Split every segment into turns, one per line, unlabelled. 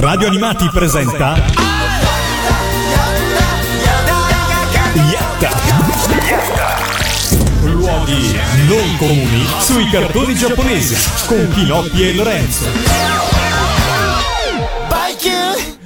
Radio Animati presenta Yatta Luoghi non comuni sui cartoni giapponesi con Pinocchio e Lorenzo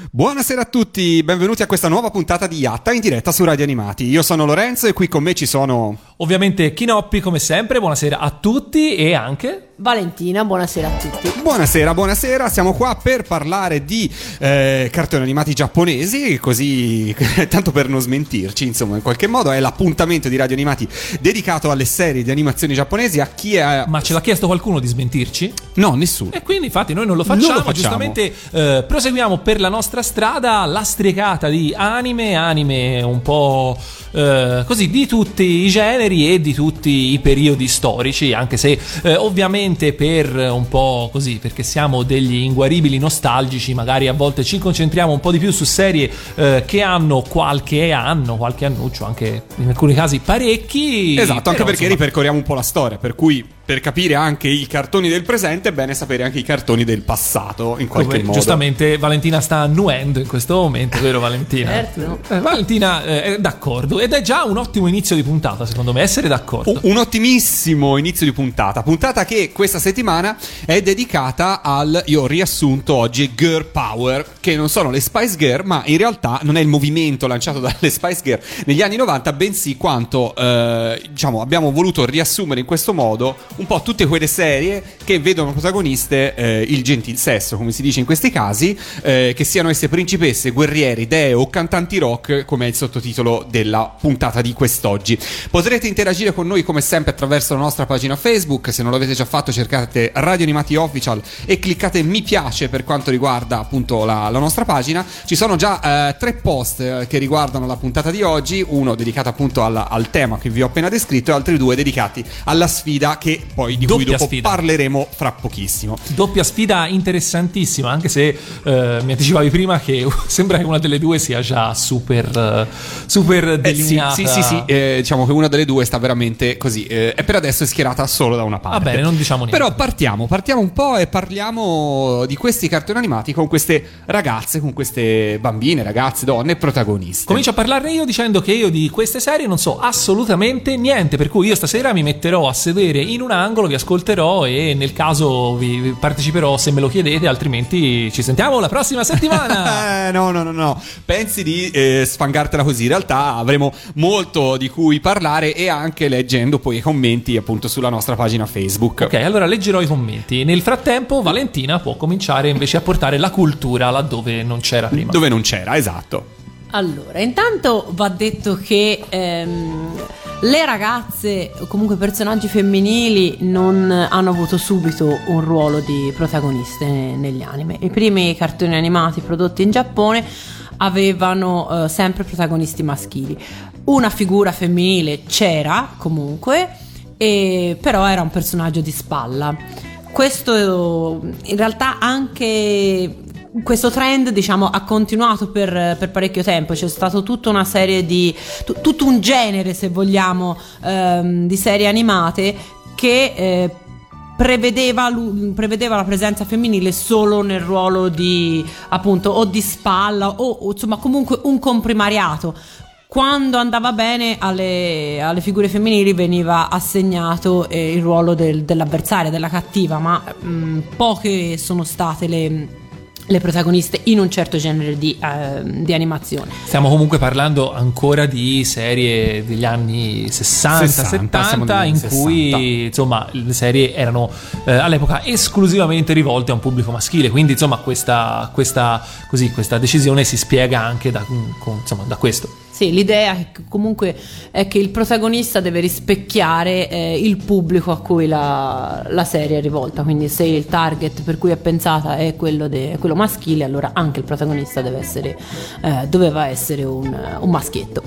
Buonasera a tutti, benvenuti a questa nuova puntata di Yatta in diretta su Radio Animati. Io sono Lorenzo e qui con me ci sono...
Ovviamente Chinoppi come sempre, buonasera a tutti e anche...
Valentina, buonasera a tutti.
Buonasera, buonasera, siamo qua per parlare di eh, cartoni animati giapponesi, così tanto per non smentirci, insomma, in qualche modo è l'appuntamento di Radio Animati dedicato alle serie di animazioni giapponesi a chi è...
Ma ce l'ha chiesto qualcuno di smentirci?
No, nessuno.
E quindi infatti noi non lo facciamo,
Non lo facciamo.
giustamente eh, proseguiamo per la nostra strada lastricata di anime, anime un po' eh, così di tutti i generi e di tutti i periodi storici, anche se eh, ovviamente per un po' così, perché siamo degli inguaribili nostalgici, magari a volte ci concentriamo un po' di più su serie eh, che hanno qualche anno, qualche annuccio, anche in alcuni casi parecchi.
Esatto, anche perché
insomma,
ripercorriamo un po' la storia, per cui per capire anche i cartoni del presente è bene sapere anche i cartoni del passato, in qualche
Come
modo.
giustamente Valentina sta annuendo in questo momento, vero Valentina?
Certo.
Eh, Valentina eh, è d'accordo ed è già un ottimo inizio di puntata secondo me, essere d'accordo.
Un un ottimissimo inizio di puntata. Puntata che questa settimana è dedicata al. Io ho riassunto oggi Girl Power, che non sono le Spice Girl, ma in realtà non è il movimento lanciato dalle Spice Girl negli anni 90, bensì quanto eh, diciamo abbiamo voluto riassumere in questo modo un po' tutte quelle serie che vedono protagoniste eh, il gentil sesso, come si dice in questi casi, eh, che siano esse principesse, guerrieri, dee o cantanti rock, come è il sottotitolo della puntata di quest'oggi. Potrete interagire con noi come sempre attraverso la nostra pagina Facebook, se non l'avete già fatto cercate Radio Animati Official e cliccate mi piace per quanto riguarda appunto la, la nostra pagina. Ci sono già eh, tre post eh, che riguardano la puntata di oggi, uno dedicato appunto alla- al tema che vi ho appena descritto e altri due dedicati alla sfida che poi di cui
Doppia
dopo
sfida.
parleremo fra pochissimo.
Doppia sfida interessantissima, anche se eh, mi anticipavi prima che sembra che una delle due sia già super, eh, super
Eh, sì,
delineata.
sì, sì, sì, eh, diciamo che una delle due sta veramente così. eh, e per adesso è schierata solo da una parte.
Va bene, non diciamo niente.
Però partiamo, partiamo un po' e parliamo di questi cartoni animati con queste ragazze, con queste bambine, ragazze, donne protagoniste.
Comincio a parlarne io dicendo che io di queste serie non so assolutamente niente, per cui io stasera mi metterò a sedere in un angolo, vi ascolterò e nel caso vi parteciperò se me lo chiedete, altrimenti ci sentiamo la prossima settimana.
Eh, no, no, no, no. Pensi di eh, sfangartela così. In realtà avremo molto di cui parlare e anche leggendo poi i commenti appunto sulla nostra pagina Facebook.
Ok, allora leggerò i commenti. Nel frattempo Valentina può cominciare invece a portare la cultura laddove non c'era prima.
Dove non c'era, esatto.
Allora, intanto va detto che ehm, le ragazze, o comunque personaggi femminili, non hanno avuto subito un ruolo di protagoniste ne- negli anime. I primi cartoni animati prodotti in Giappone avevano eh, sempre protagonisti maschili. Una figura femminile c'era comunque, e- però era un personaggio di spalla. Questo in realtà anche questo trend diciamo ha continuato per, per parecchio tempo. C'è stato tutta una serie di tu- tutto un genere se vogliamo ehm, di serie animate che eh, prevedeva, prevedeva la presenza femminile solo nel ruolo di appunto o di spalla o, insomma comunque un comprimariato. Quando andava bene alle, alle figure femminili veniva assegnato eh, il ruolo del- dell'avversaria, della cattiva, ma mh, poche sono state le, le protagoniste in un certo genere di, eh, di animazione.
Stiamo comunque parlando ancora di serie degli anni 60,
60, siamo
70
negli
in
anni 60.
cui insomma le serie erano eh, all'epoca esclusivamente rivolte a un pubblico maschile, quindi insomma questa, questa, così, questa decisione si spiega anche da, con- insomma, da questo.
Sì, l'idea comunque è che il protagonista deve rispecchiare eh, il pubblico a cui la, la serie è rivolta, quindi se il target per cui è pensata è quello, de- quello maschile, allora anche il protagonista essere, eh, doveva essere un, un maschietto.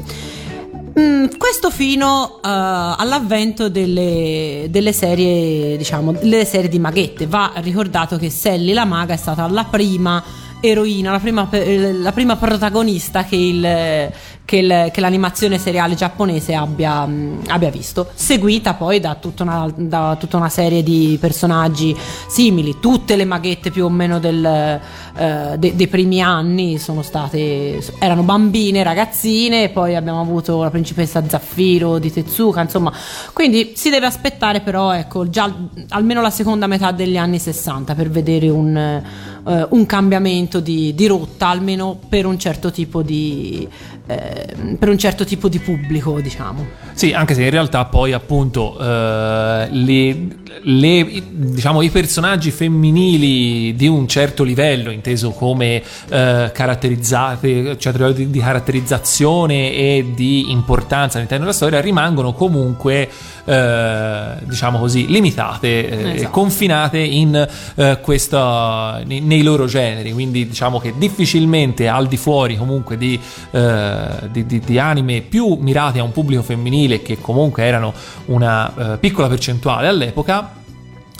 Mm, questo fino eh, all'avvento delle, delle serie, diciamo, delle serie di maghette. Va ricordato che Sally la maga è stata la prima eroina, la prima, pe- la prima protagonista che il, che, il- che l'animazione seriale giapponese abbia, mh, abbia visto, seguita poi da tutta, una, da tutta una serie di personaggi simili. Tutte le maghette più o meno del, eh, de- dei primi anni sono state, erano bambine, ragazzine, poi abbiamo avuto la principessa Zaffiro di Tezuka, insomma, quindi si deve aspettare però ecco, già almeno la seconda metà degli anni 60 per vedere un, eh, un cambiamento di, di rotta, almeno per un certo tipo di, eh, per un certo tipo di pubblico, diciamo.
Sì, anche se in realtà poi appunto eh, le, le- diciamo, i personaggi femminili di un certo livello, inteso come eh, caratterizzate, cioè livello di, di caratterizzazione e di importanza all'interno della storia, rimangono comunque eh, diciamo così limitate, eh,
Esatto.
confinate in eh, questa, nei, nei loro generi. Quindi diciamo che difficilmente al di fuori comunque di, eh, di, di- di anime più mirati a un pubblico femminile, che comunque erano una eh, piccola percentuale all'epoca.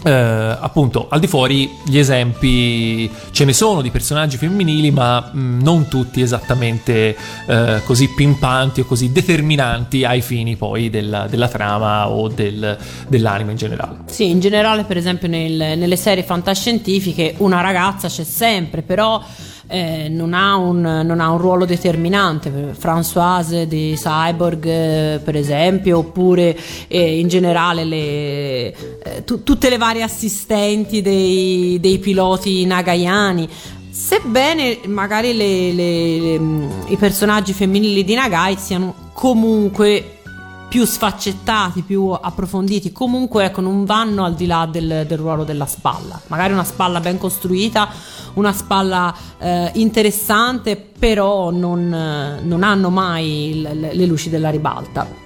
eh, appunto al di fuori gli esempi ce ne sono di personaggi femminili ma mh, non tutti esattamente eh, così pimpanti o così determinanti ai fini poi della, della trama o del- dell'anime in generale
Sì, in generale, per esempio, nel- nelle serie fantascientifiche una ragazza c'è sempre, però eh, non, ha un, non ha un ruolo determinante. Françoise di Cyborg, eh, per esempio, oppure eh, in generale le, eh, tu- tutte le varie assistenti dei, dei piloti nagayani. Sebbene magari le- le- mh, i personaggi femminili di Nagai siano comunque più sfaccettati, più approfonditi, comunque ecco, non vanno al di là del, del ruolo della spalla. Magari una spalla ben costruita, una spalla eh, interessante, però non, eh, non hanno mai il- le luci della ribalta.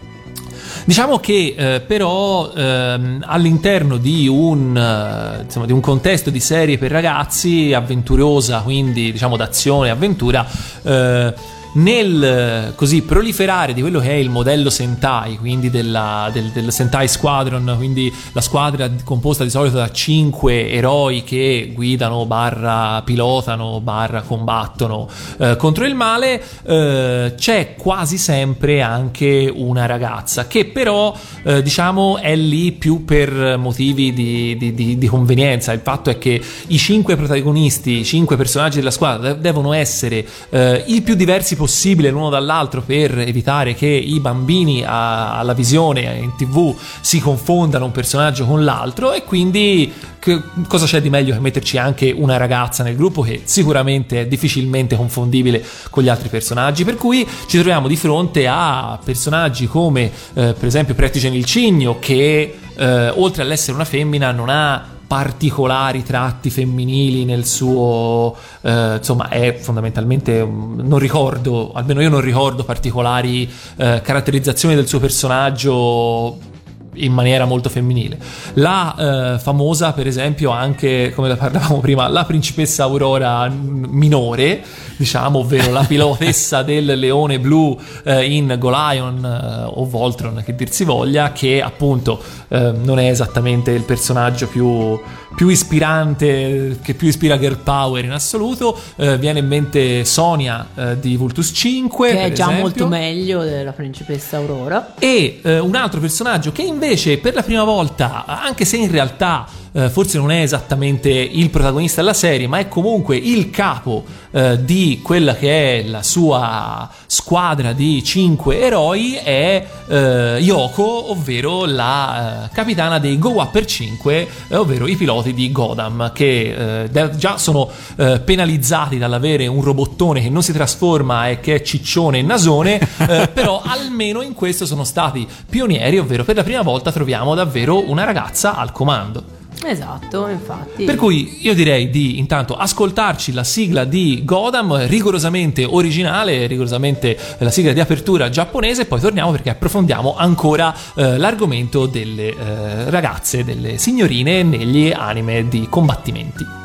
Diciamo che eh, però ehm, all'interno di un, eh, insomma, di un contesto di serie per ragazzi avventurosa, quindi diciamo d'azione e avventura, eh, nel eh, così proliferare di quello che è il modello Sentai, quindi della- del, del Sentai Squadron, quindi la squadra composta di solito da cinque eroi che guidano, barra pilotano, barra combattono eh, contro il male, eh, c'è quasi sempre anche una ragazza che però eh, diciamo è lì più per motivi di, di- di- di convenienza. Il fatto è che i cinque protagonisti, i cinque personaggi della squadra de- devono essere eh, il più diversi possibile l'uno dall'altro per evitare che i bambini a- alla visione in tv si confondano un personaggio con l'altro e quindi che- cosa c'è di meglio che metterci anche una ragazza nel gruppo che sicuramente è difficilmente confondibile con gli altri personaggi. Per cui ci troviamo di fronte a personaggi come eh, per esempio Prettigen il Cigno che eh, oltre all'essere una femmina non ha particolari tratti femminili nel suo eh, insomma è fondamentalmente non ricordo almeno io non ricordo particolari eh, caratterizzazioni del suo personaggio in maniera molto femminile. La eh, famosa, per esempio, anche come la parlavamo prima, la principessa Aurora minore, diciamo, ovvero la pilotessa del leone blu eh, in Golion eh, o Voltron, che dir si voglia, che appunto eh, non è esattamente il personaggio più, più ispirante, che più ispira girl power in assoluto. Eh, viene in mente Sonia eh, di Vultus 5,
Che è già
esempio.
molto meglio della principessa Aurora.
E un altro personaggio che invece per la prima volta, anche se in realtà eh, forse non è esattamente il protagonista della serie, ma è comunque il capo eh, di quella che è la sua squadra di cinque eroi, è eh, Yoko, ovvero la eh, capitana dei Go Upper 5, eh, ovvero i piloti di Godam, che eh, già sono eh, penalizzati dall'avere un robottone che non si trasforma e che è ciccione e nasone, però almeno in questo sono stati pionieri, ovvero per la prima volta troviamo davvero una ragazza al comando.
Esatto, infatti.
Per cui io direi di intanto ascoltarci la sigla di Godam, rigorosamente originale, rigorosamente la sigla di apertura giapponese, e poi torniamo perché approfondiamo ancora eh, l'argomento delle eh, ragazze, delle signorine negli anime di combattimenti.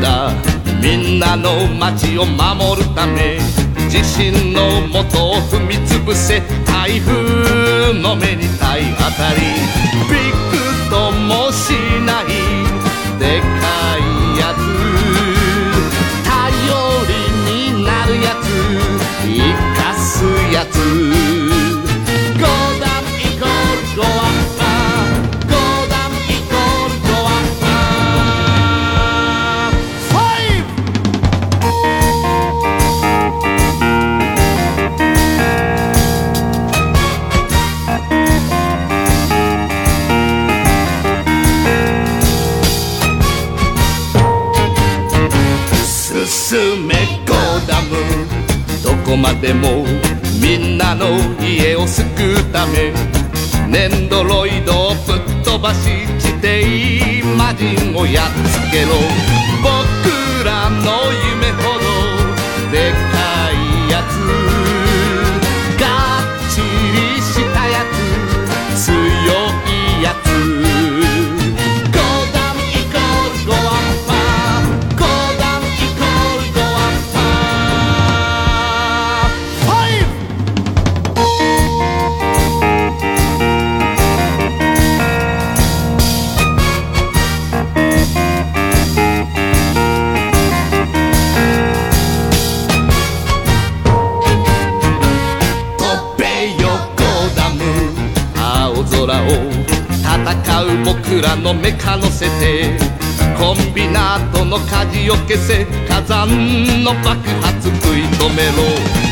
だ。みんなの街を守るため地震のもとを踏みつぶせ。台風の目に体当たり。びくともしないまでもみんなの家を救うためネンドロイドをぶっ飛ばし地底魔人をやっつけろ。僕らののメカのせてコンビナートの火事を消せ火山の爆発食い止めろ。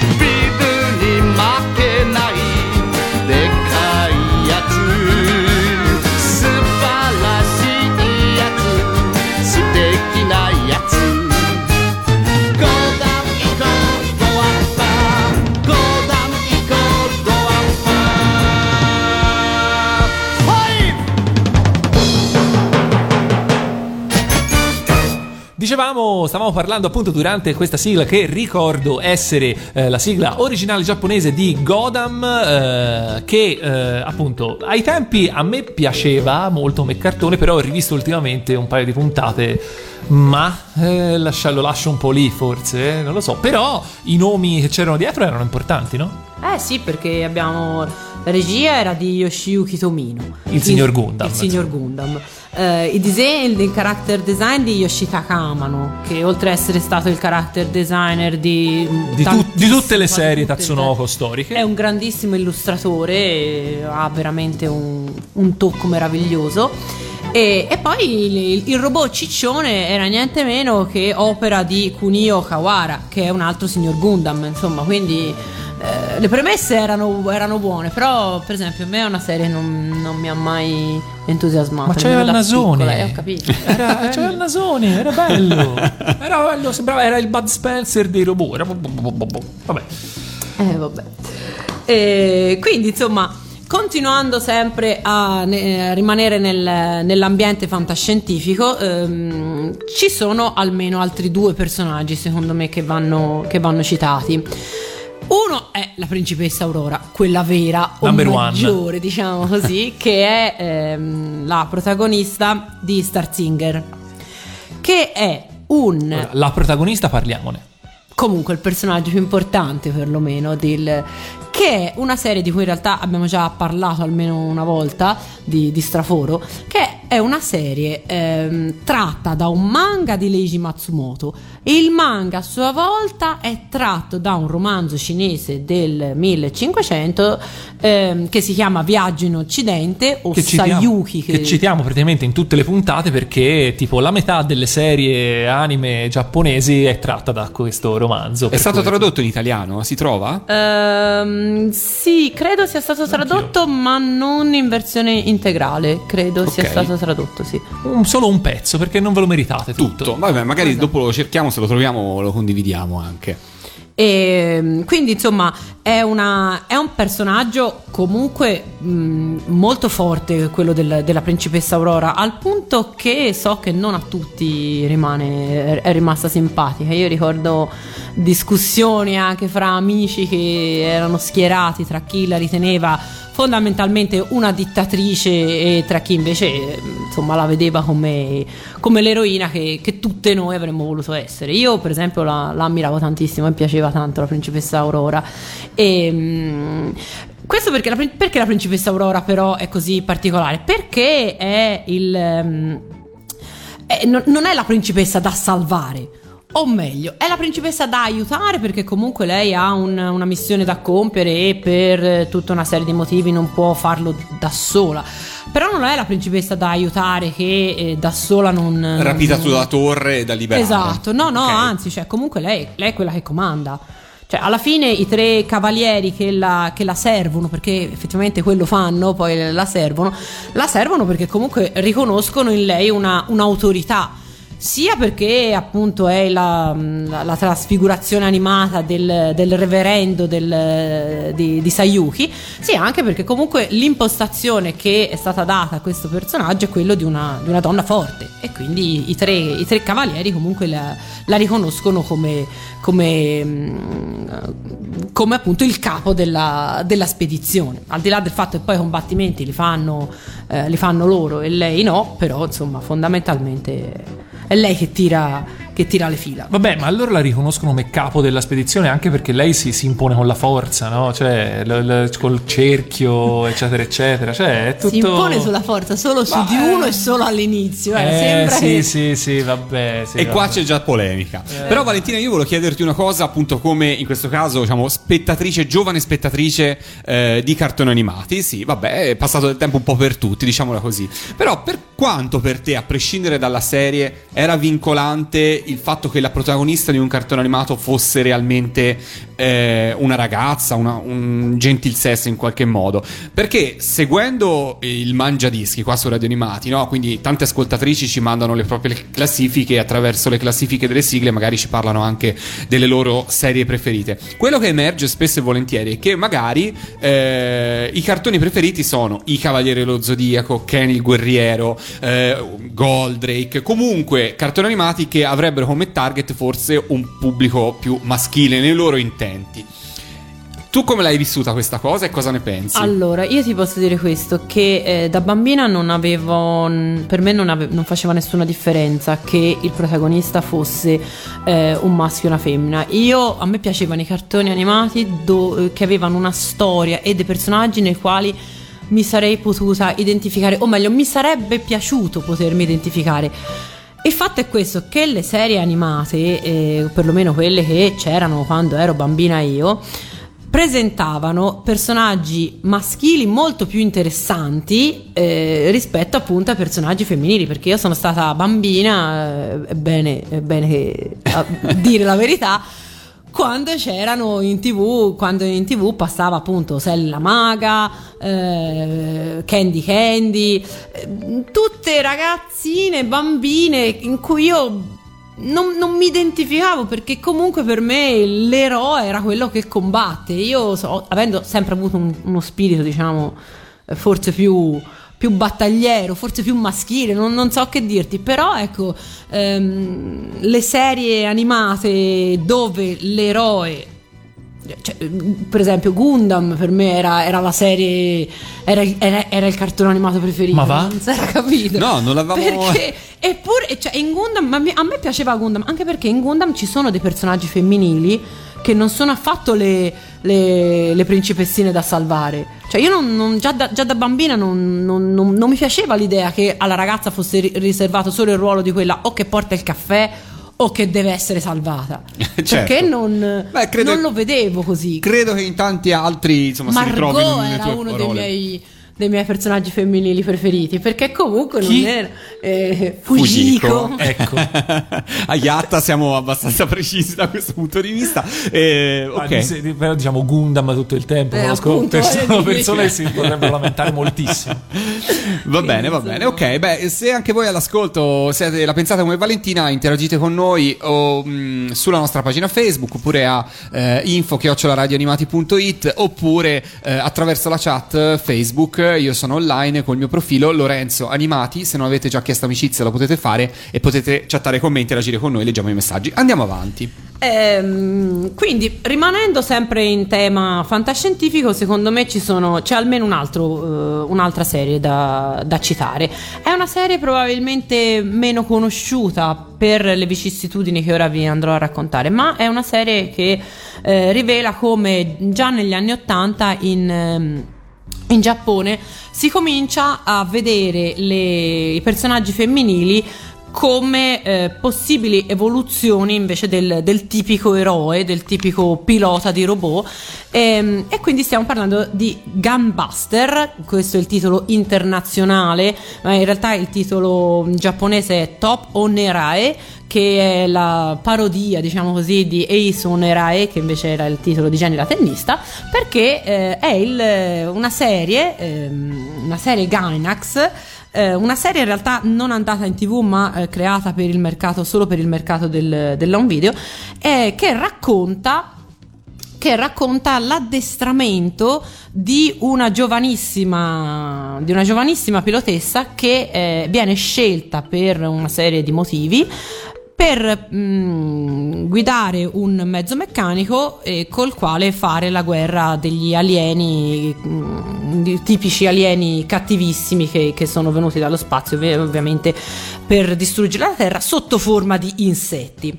Stavamo parlando appunto durante questa sigla che ricordo essere eh, la sigla originale giapponese di Godam eh, che eh, appunto ai tempi a me piaceva molto come cartone però ho rivisto ultimamente un paio di puntate ma eh, lascia- lo lascio un po' lì forse, eh, non lo so però i nomi che c'erano dietro erano importanti no?
Eh sì, perché abbiamo. La regia era di Yoshiyuki Tomino.
Il signor Gundam,
Il signor Gundam. Eh, I disegni, il character design di Yoshitaka Amano, che oltre a essere stato il character designer di.
Di, tu- di tutte le serie
tutte
Tatsunoko storiche
È un grandissimo illustratore, ha veramente un, un tocco meraviglioso. E, e poi il, il robot ciccione era niente meno che opera di Kunio Kawara, che è un altro signor Gundam, insomma, quindi eh, le premesse erano, erano buone, però per esempio a me una serie non, non mi ha mai entusiasmato.
Ma c'aveva il nasone.
piccola, eh, ho capito.
Era, eh, c'aveva il nasone, era bello. Era bello, sembrava era il Bud Spencer dei robot. Era... Vabbè.
Eh, vabbè. E quindi, insomma, continuando sempre a ne- a rimanere nel- nell'ambiente fantascientifico, ehm, ci sono almeno altri due personaggi, secondo me, che vanno, che vanno citati. Uno è la principessa Aurora, quella vera o
Number one.
maggiore, diciamo così, che è ehm, la protagonista di Star Singer, che è un
Ora, La protagonista parliamone.
Comunque il personaggio più importante perlomeno del che è una serie di cui in realtà abbiamo già parlato almeno una volta di, di Straforo che è una serie ehm, tratta da un manga di Leiji Matsumoto il manga a sua volta è tratto da un romanzo cinese del 1500 ehm, che si chiama Viaggio in Occidente o
Che citiamo,
Sayuki
che citiamo praticamente in tutte le puntate perché tipo la metà delle serie anime giapponesi è tratta da questo romanzo.
È
per
stato
cui-
tradotto in italiano? Si trova?
Ehm, sì, credo sia stato tradotto, ma non in versione integrale. Credo sia
Ok.
stato tradotto, sì.
Un- solo un pezzo perché non ve lo meritate tutto.
Tutto. Vabbè, magari
Esatto.
dopo lo cerchiamo, se lo troviamo lo condividiamo anche.
E, quindi, insomma, è una- è un personaggio comunque mh, molto forte, quello del- della principessa Aurora, al punto che so che non a tutti rimane, è, rimasta simpatica. Io ricordo discussioni anche fra amici che erano schierati tra chi la riteneva fondamentalmente una dittatrice e tra chi invece insomma la vedeva come, come l'eroina che, che tutte noi avremmo voluto essere. Io per esempio la, la ammiravo tantissimo, mi piaceva tanto la principessa Aurora e mm, questo perché la, perché la principessa Aurora però è così particolare? Perché è il... ehm, è- non, non è la principessa da salvare. O meglio, è la principessa da aiutare perché comunque lei ha un- una missione da compiere e per tutta una serie di motivi non può farlo da sola. Però non è la principessa da aiutare che eh, da sola non...
Rapita
non-
sulla torre da liberare.
Esatto, no, no,
Ok.
anzi, cioè, comunque lei, lei è quella che comanda. Cioè, alla fine i tre cavalieri che la, che la servono, perché effettivamente quello fanno, poi la servono, la servono perché comunque riconoscono in lei una, un'autorità. Sia perché appunto è la, la- la trasfigurazione animata del, del reverendo del- di, di Sayuki, sia anche perché comunque l'impostazione che è stata data a questo personaggio è quello di una, di una donna forte e quindi i tre, i tre cavalieri comunque la, la riconoscono come, come, mm, come appunto il capo della, della spedizione. Al di là del fatto che poi i combattimenti li fanno, eh, li fanno loro e lei no, però insomma fondamentalmente lei che tira, che tira le fila.
Vabbè, ma allora la riconoscono come capo della spedizione anche perché lei si, si impone con la forza, no? Cioè, l- l- col cerchio, eccetera, eccetera. Cioè, è tutto...
Si impone sulla forza solo su
Ma,
di uno e solo all'inizio. Eh,
Eh,
sembra
sì,
che-
sì, sì, vabbè. sì,
E qua
vabbè.
c'è già polemica.
Eh.
Però, Valentina, io volevo chiederti una cosa, appunto, come in questo caso, diciamo, spettatrice, giovane spettatrice eh, di cartoni animati. Sì, vabbè, è passato del tempo un po' per tutti, diciamola così. Però, per quanto per te, a prescindere dalla serie, era vincolante il fatto che la protagonista di un cartone animato fosse realmente eh, una ragazza, una- un gentil sesso in qualche modo? Perché seguendo il mangiadischi qua su Radio Animati, no? Quindi tante ascoltatrici ci mandano le proprie classifiche attraverso le classifiche delle sigle magari ci parlano anche delle loro serie preferite. Quello che emerge spesso e volentieri è che magari eh, i cartoni preferiti sono I Cavalieri dello Zodiaco, Ken il Guerriero, eh, Goldrake, comunque cartoni animati che avrebbero come target forse un pubblico più maschile nei loro intenti. Tu come l'hai vissuta questa cosa e cosa ne pensi?
Allora, io ti posso dire questo, che eh, da bambina non avevo, per me non, ave- non faceva nessuna differenza che il protagonista fosse eh, un maschio e una femmina. Io, a me piacevano i cartoni animati do- eh, che avevano una storia e dei personaggi nei quali mi sarei potuta identificare, o meglio, mi sarebbe piaciuto potermi identificare. Il fatto è questo, che le serie animate, eh, perlomeno quelle che c'erano quando ero bambina io, presentavano personaggi maschili molto più interessanti eh, rispetto appunto a personaggi femminili perché io sono stata bambina eh, è bene, è bene che- a dire la verità quando c'erano in tv quando in tv passava appunto Sally la maga eh, Candy Candy eh, tutte ragazzine bambine in cui io non, non mi identificavo perché comunque per me l'eroe era quello che combatte. Io, so- avendo sempre avuto un- uno spirito, diciamo, eh, forse più, più battagliero, forse più maschile, non, non so che dirti, però ecco, ehm, le serie animate dove l'eroe cioè, per esempio Gundam per me era, era la serie era, era- era il cartone animato preferito.
Ma va?
non si era capito.
No, non l'avevamo-
perché eppure cioè, in Gundam a me piaceva Gundam anche perché in Gundam ci sono dei personaggi femminili che non sono affatto le, le- le principessine da salvare cioè io non- non- già, da, già da bambina non, non- mi piaceva l'idea che alla ragazza fosse ri- riservato solo il ruolo di quella o che porta il caffè o che deve essere salvata
Certo.
perché non,
Beh, credo-
non lo vedevo così
Credo che in tanti altri insomma si
Margot
ritrovino nelle
era uno dei
parole.
miei, dei miei personaggi femminili preferiti, perché comunque
Chi?
non era eh, Fujiko.
Ecco.
A Yatta siamo abbastanza precisi da questo punto di vista. Eh,
Ah,
ok.
però diciamo Gundam tutto il tempo.
Eh,
Conosco
appunto,
perso-
voglio dire.
persone che si potrebbero lamentare moltissimo.
Va bene, va bene. Ok, beh, se anche voi all'ascolto siete, la pensate come Valentina, interagite con noi o mh, sulla nostra pagina Facebook oppure a eh, info-radioanimati.it oppure eh, attraverso la chat Facebook. Io sono online col mio profilo Lorenzo Animati. Se non avete già chiesto amicizia lo potete fare e potete chattare con me, interagire con noi, leggiamo i messaggi. Andiamo avanti.
Ehm, quindi, rimanendo sempre in tema fantascientifico, secondo me ci sono, c'è almeno un altro, eh, un'altra serie da, da citare. È una serie probabilmente meno conosciuta per le vicissitudini che ora vi andrò a raccontare, ma è una serie che eh, rivela come già negli anni Ottanta in... ehm, in Giappone si comincia a vedere le- i personaggi femminili come eh, possibili evoluzioni invece del, del tipico eroe, del tipico pilota di robot. Ehm, e quindi stiamo parlando di Gunbuster, questo è il titolo internazionale, ma in realtà il titolo giapponese è Top Onerae, che è la parodia, diciamo così, di Ace Onerae, che invece era il titolo di Jenny la tennista, perché eh, è il- una serie, ehm, una serie Gainax, eh, una serie in realtà non andata in tv ma eh, creata per il mercato, solo per il mercato del, dell'home video, eh, che racconta che racconta l'addestramento di una giovanissima, di una giovanissima pilotessa che eh, viene scelta per una serie di motivi per mm, guidare un mezzo meccanico eh, col quale fare la guerra degli alieni, mm, di- tipici alieni cattivissimi che, che sono venuti dallo spazio ov- ovviamente per distruggere la Terra sotto forma di insetti.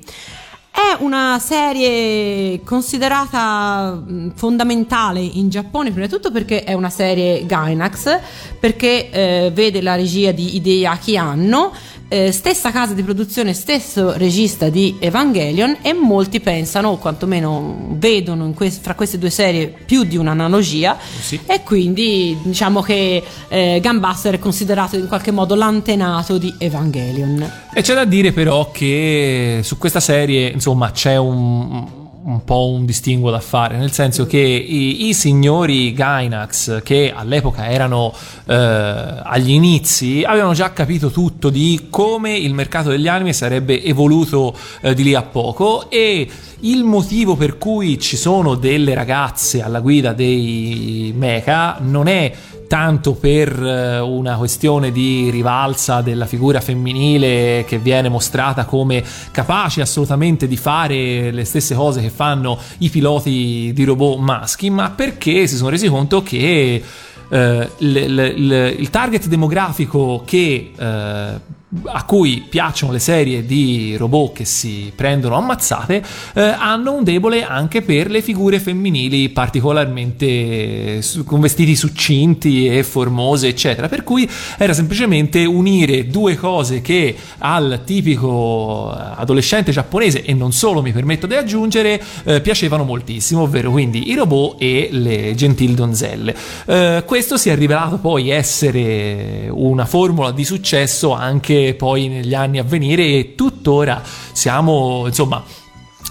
È una serie considerata mh, fondamentale in Giappone, prima di tutto perché è una serie Gainax, perché eh, vede la regia di Hideaki Anno, eh, stessa casa di produzione, stesso regista di Evangelion e molti pensano, o quantomeno vedono quest- fra queste due serie più di un'analogia e quindi diciamo che eh, Gunbuster è considerato in qualche modo l'antenato di Evangelion.
E c'è da dire però che su questa serie, insomma, c'è un, un po' un distinguo da fare, nel senso che i, i signori Gainax, che all'epoca erano eh, agli inizi, avevano già capito tutto di come il mercato degli anime sarebbe evoluto eh, di lì a poco e il motivo per cui ci sono delle ragazze alla guida dei mecha non è tanto per eh, una questione di rivalsa della figura femminile che viene mostrata come capace assolutamente di fare le stesse cose che fanno i piloti di robot maschi, ma perché si sono resi conto che eh, l- l- l- il target demografico che eh, a cui piacciono le serie di robot che si prendono ammazzate eh, hanno un debole anche per le figure femminili particolarmente su- con vestiti succinti e formose eccetera. Per cui era semplicemente unire due cose che al tipico adolescente giapponese e non solo mi permetto di aggiungere eh, piacevano moltissimo ovvero quindi i robot e le gentili donzelle. Eh, questo si è rivelato poi essere una formula di successo anche poi negli anni a venire e tuttora siamo insomma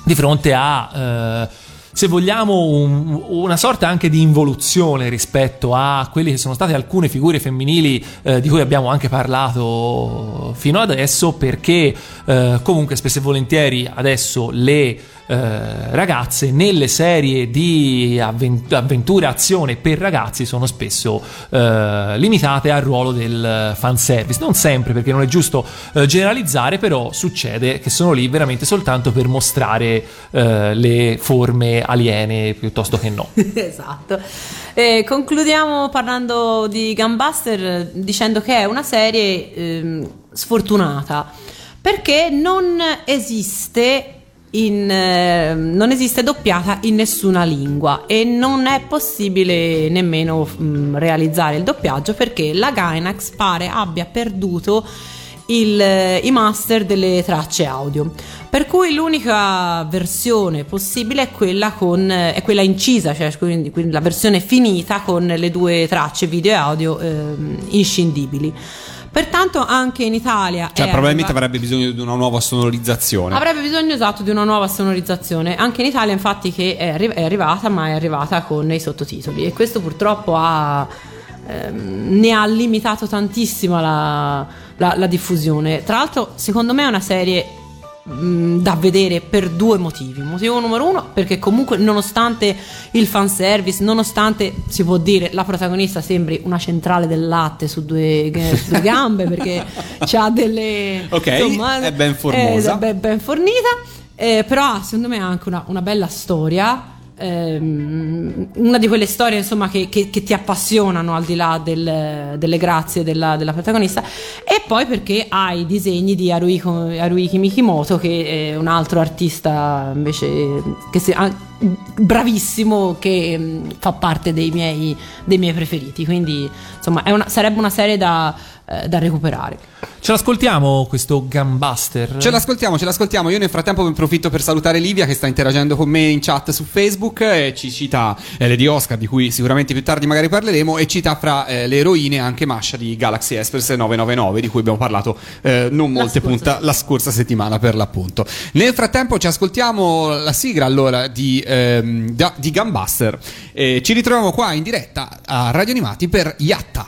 di fronte a eh, se vogliamo un- una sorta anche di involuzione rispetto a quelle che sono state alcune figure femminili eh, di cui abbiamo anche parlato fino adesso perché eh, comunque spesso e volentieri adesso le eh, ragazze nelle serie di avven- avventura e azione per ragazzi sono spesso eh, limitate al ruolo del fanservice non sempre perché non è giusto eh, generalizzare però succede che sono lì veramente soltanto per mostrare eh, le forme aliene piuttosto che no
esatto. Eh, concludiamo parlando di Gunbuster eh, dicendo che è una serie ehm, sfortunata perché non esiste. In, eh, non esiste doppiata in nessuna lingua e non è possibile nemmeno mm, realizzare il doppiaggio perché la Gainax pare abbia perduto il- eh, i master delle tracce audio. Per cui l'unica versione possibile è quella, con, eh, è quella incisa, cioè quindi, quindi la versione finita con le due tracce video e audio ehm, inscindibili. Pertanto anche in Italia
Cioè, probabilmente avrebbe bisogno di una nuova sonorizzazione.
Avrebbe bisogno esatto di una nuova sonorizzazione. Anche in Italia, infatti, che è, arri- è arrivata, ma è arrivata con i sottotitoli. E questo purtroppo ha, ehm, ne ha limitato tantissimo la, la- la diffusione. Tra l'altro, secondo me è una serie mh, da vedere per due motivi. Motivo numero uno, perché comunque, nonostante il fanservice, nonostante si può dire la protagonista sembri una centrale del latte su due, su due gambe, perché ha delle.
Ok,
insomma,
è ben formosa.
è ben, ben fornita, eh, però ha secondo me anche una, una bella storia. Ehm, una di quelle storie insomma che, che- che ti appassionano al di là del- delle grazie della, della protagonista. E poi perché ha i disegni di Haruiko, Haruiki Mikimoto che è un altro artista invece che si- ah, bravissimo che mm, fa parte dei miei, dei miei preferiti quindi insomma è una- sarebbe una serie da, eh, da recuperare
Ce l'ascoltiamo questo Gunbuster?
Ce l'ascoltiamo, ce l'ascoltiamo. Io nel frattempo mi approfitto per salutare Livia che sta interagendo con me in chat su Facebook e ci cita eh, Lady Oscar, di cui sicuramente più tardi magari parleremo, e cita fra eh, le eroine anche Masha di Galaxy Express 999, di cui abbiamo parlato eh, non molte puntate la scorsa settimana per l'appunto. Nel frattempo ci ascoltiamo la sigla allora di, ehm, da- di Gunbuster. E ci ritroviamo qua in diretta a Radio Animati per Yatta.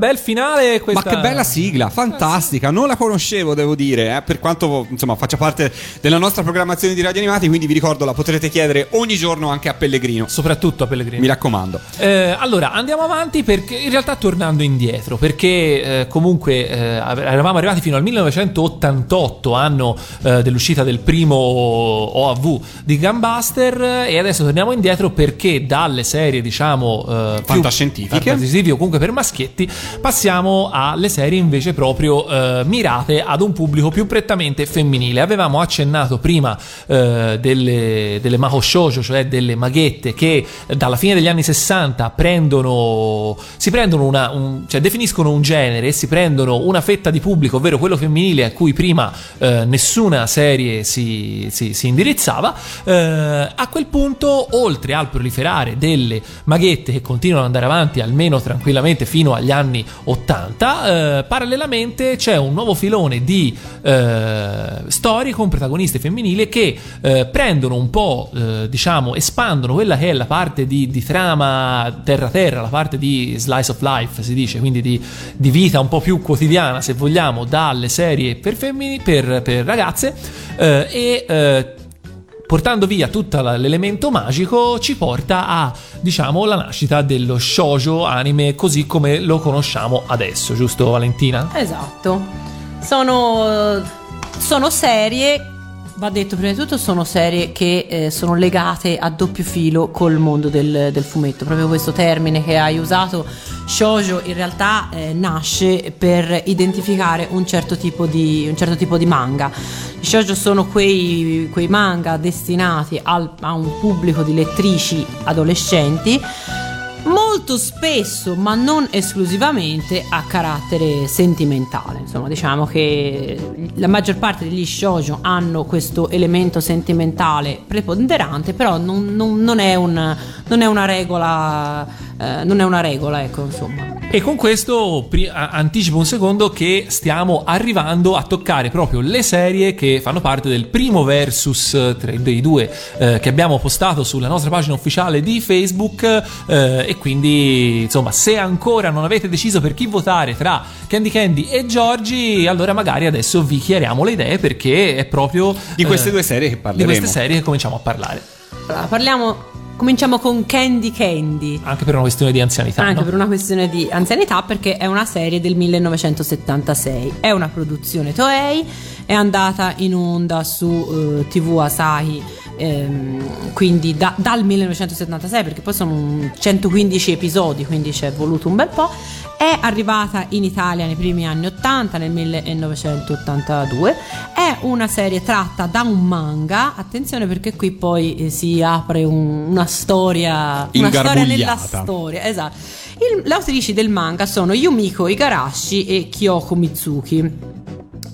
Bel finale
Ma
questa...
che bella sigla, fantastica, non la conoscevo devo dire, eh, per quanto insomma faccia parte della nostra programmazione di radio animati, quindi vi ricordo la potrete chiedere ogni giorno anche a Pellegrino,
Soprattutto a Pellegrini.
mi raccomando.
Eh, allora andiamo avanti perché in realtà tornando indietro perché eh, comunque eh, eravamo arrivati fino al 1988 anno eh, dell'uscita del primo OAV di Gunbuster eh, e adesso torniamo indietro perché dalle serie diciamo eh,
Fantascientifiche.
o comunque per maschietti passiamo alle serie invece proprio eh, mirate ad un pubblico più prettamente femminile. Avevamo accennato prima eh, delle, delle Maho Shoujo cioè delle maghette che dalla fine degli anni 60 prendono si prendono una un- cioè definiscono un genere e si prendono una fetta di pubblico ovvero quello femminile a cui prima eh, nessuna serie si, si- si indirizzava eh, a quel punto oltre al proliferare delle maghette che continuano ad andare avanti almeno tranquillamente fino agli anni 80 eh, parallelamente c'è un nuovo filone di eh, storie con protagoniste femminili che eh, prendono un po' eh, diciamo espandono quella che è la parte di, di trama terra terra la parte di slice of life si dice quindi di, di vita un po' più quotidiana se vogliamo dalle serie per femmini per, per ragazze eh, e eh, portando via tutto l'elemento magico ci porta a diciamo la nascita dello shoujo anime così come lo conosciamo adesso giusto Valentina?
Esatto. Sono, sono serie, va detto prima di tutto, sono serie che eh, sono legate a doppio filo col mondo del, del fumetto. Proprio questo termine che hai usato, shoujo, in realtà eh, nasce per identificare un certo tipo di, un certo tipo di manga. I shoujo sono quei, quei manga destinati al- a un pubblico di lettrici adolescenti molto spesso, ma non esclusivamente, a carattere sentimentale. Insomma, diciamo che la maggior parte degli shoujo hanno questo elemento sentimentale preponderante, però non, non- non è, un- non è una regola, eh, non è una regola, ecco, insomma.
E con questo pri- anticipo un secondo che stiamo arrivando a toccare proprio le serie che fanno parte del primo versus tra i due eh, che abbiamo postato sulla nostra pagina ufficiale di Facebook eh, e quindi insomma se ancora non avete deciso per chi votare tra Candy Candy e Giorgi allora magari adesso vi chiariamo le idee perché è proprio
Di queste
eh,
due serie che
di
parleremo.
queste serie che cominciamo a parlare
Allora, parliamo, cominciamo con Candy Candy.
anche per una questione di anzianità
Anche
no?
per una questione di anzianità, perché è una serie del 1976. È una produzione Toei, è andata in onda su eh, TV Asahi. ehm, quindi da- dal 1976 perché poi sono un 115 episodi quindi ci è voluto un bel po' è arrivata in Italia nei primi anni 80 nel 1982 è una serie tratta da un manga. Attenzione perché qui poi eh, si apre un- una storia una storia nella storia esatto. Il- le autrici del manga sono Yumiko Igarashi e Kyoko Mitsuki.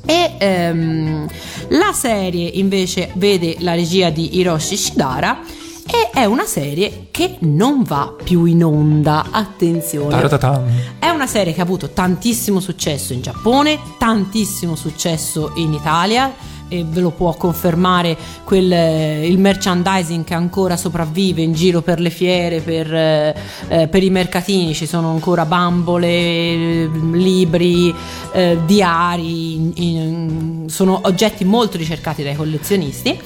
E ehm, la serie invece vede la regia di Hiroshi Shidara e è una serie che non va più in onda. Attenzione.
Taratatam.
È una serie che ha avuto tantissimo successo in Giappone, tantissimo successo in Italia. E ve lo può confermare quel, eh, il merchandising che ancora sopravvive in giro per le fiere, per, eh, eh, per i mercatini. Ci sono ancora bambole, eh, libri, eh, diari, in- in- sono oggetti molto ricercati dai collezionisti.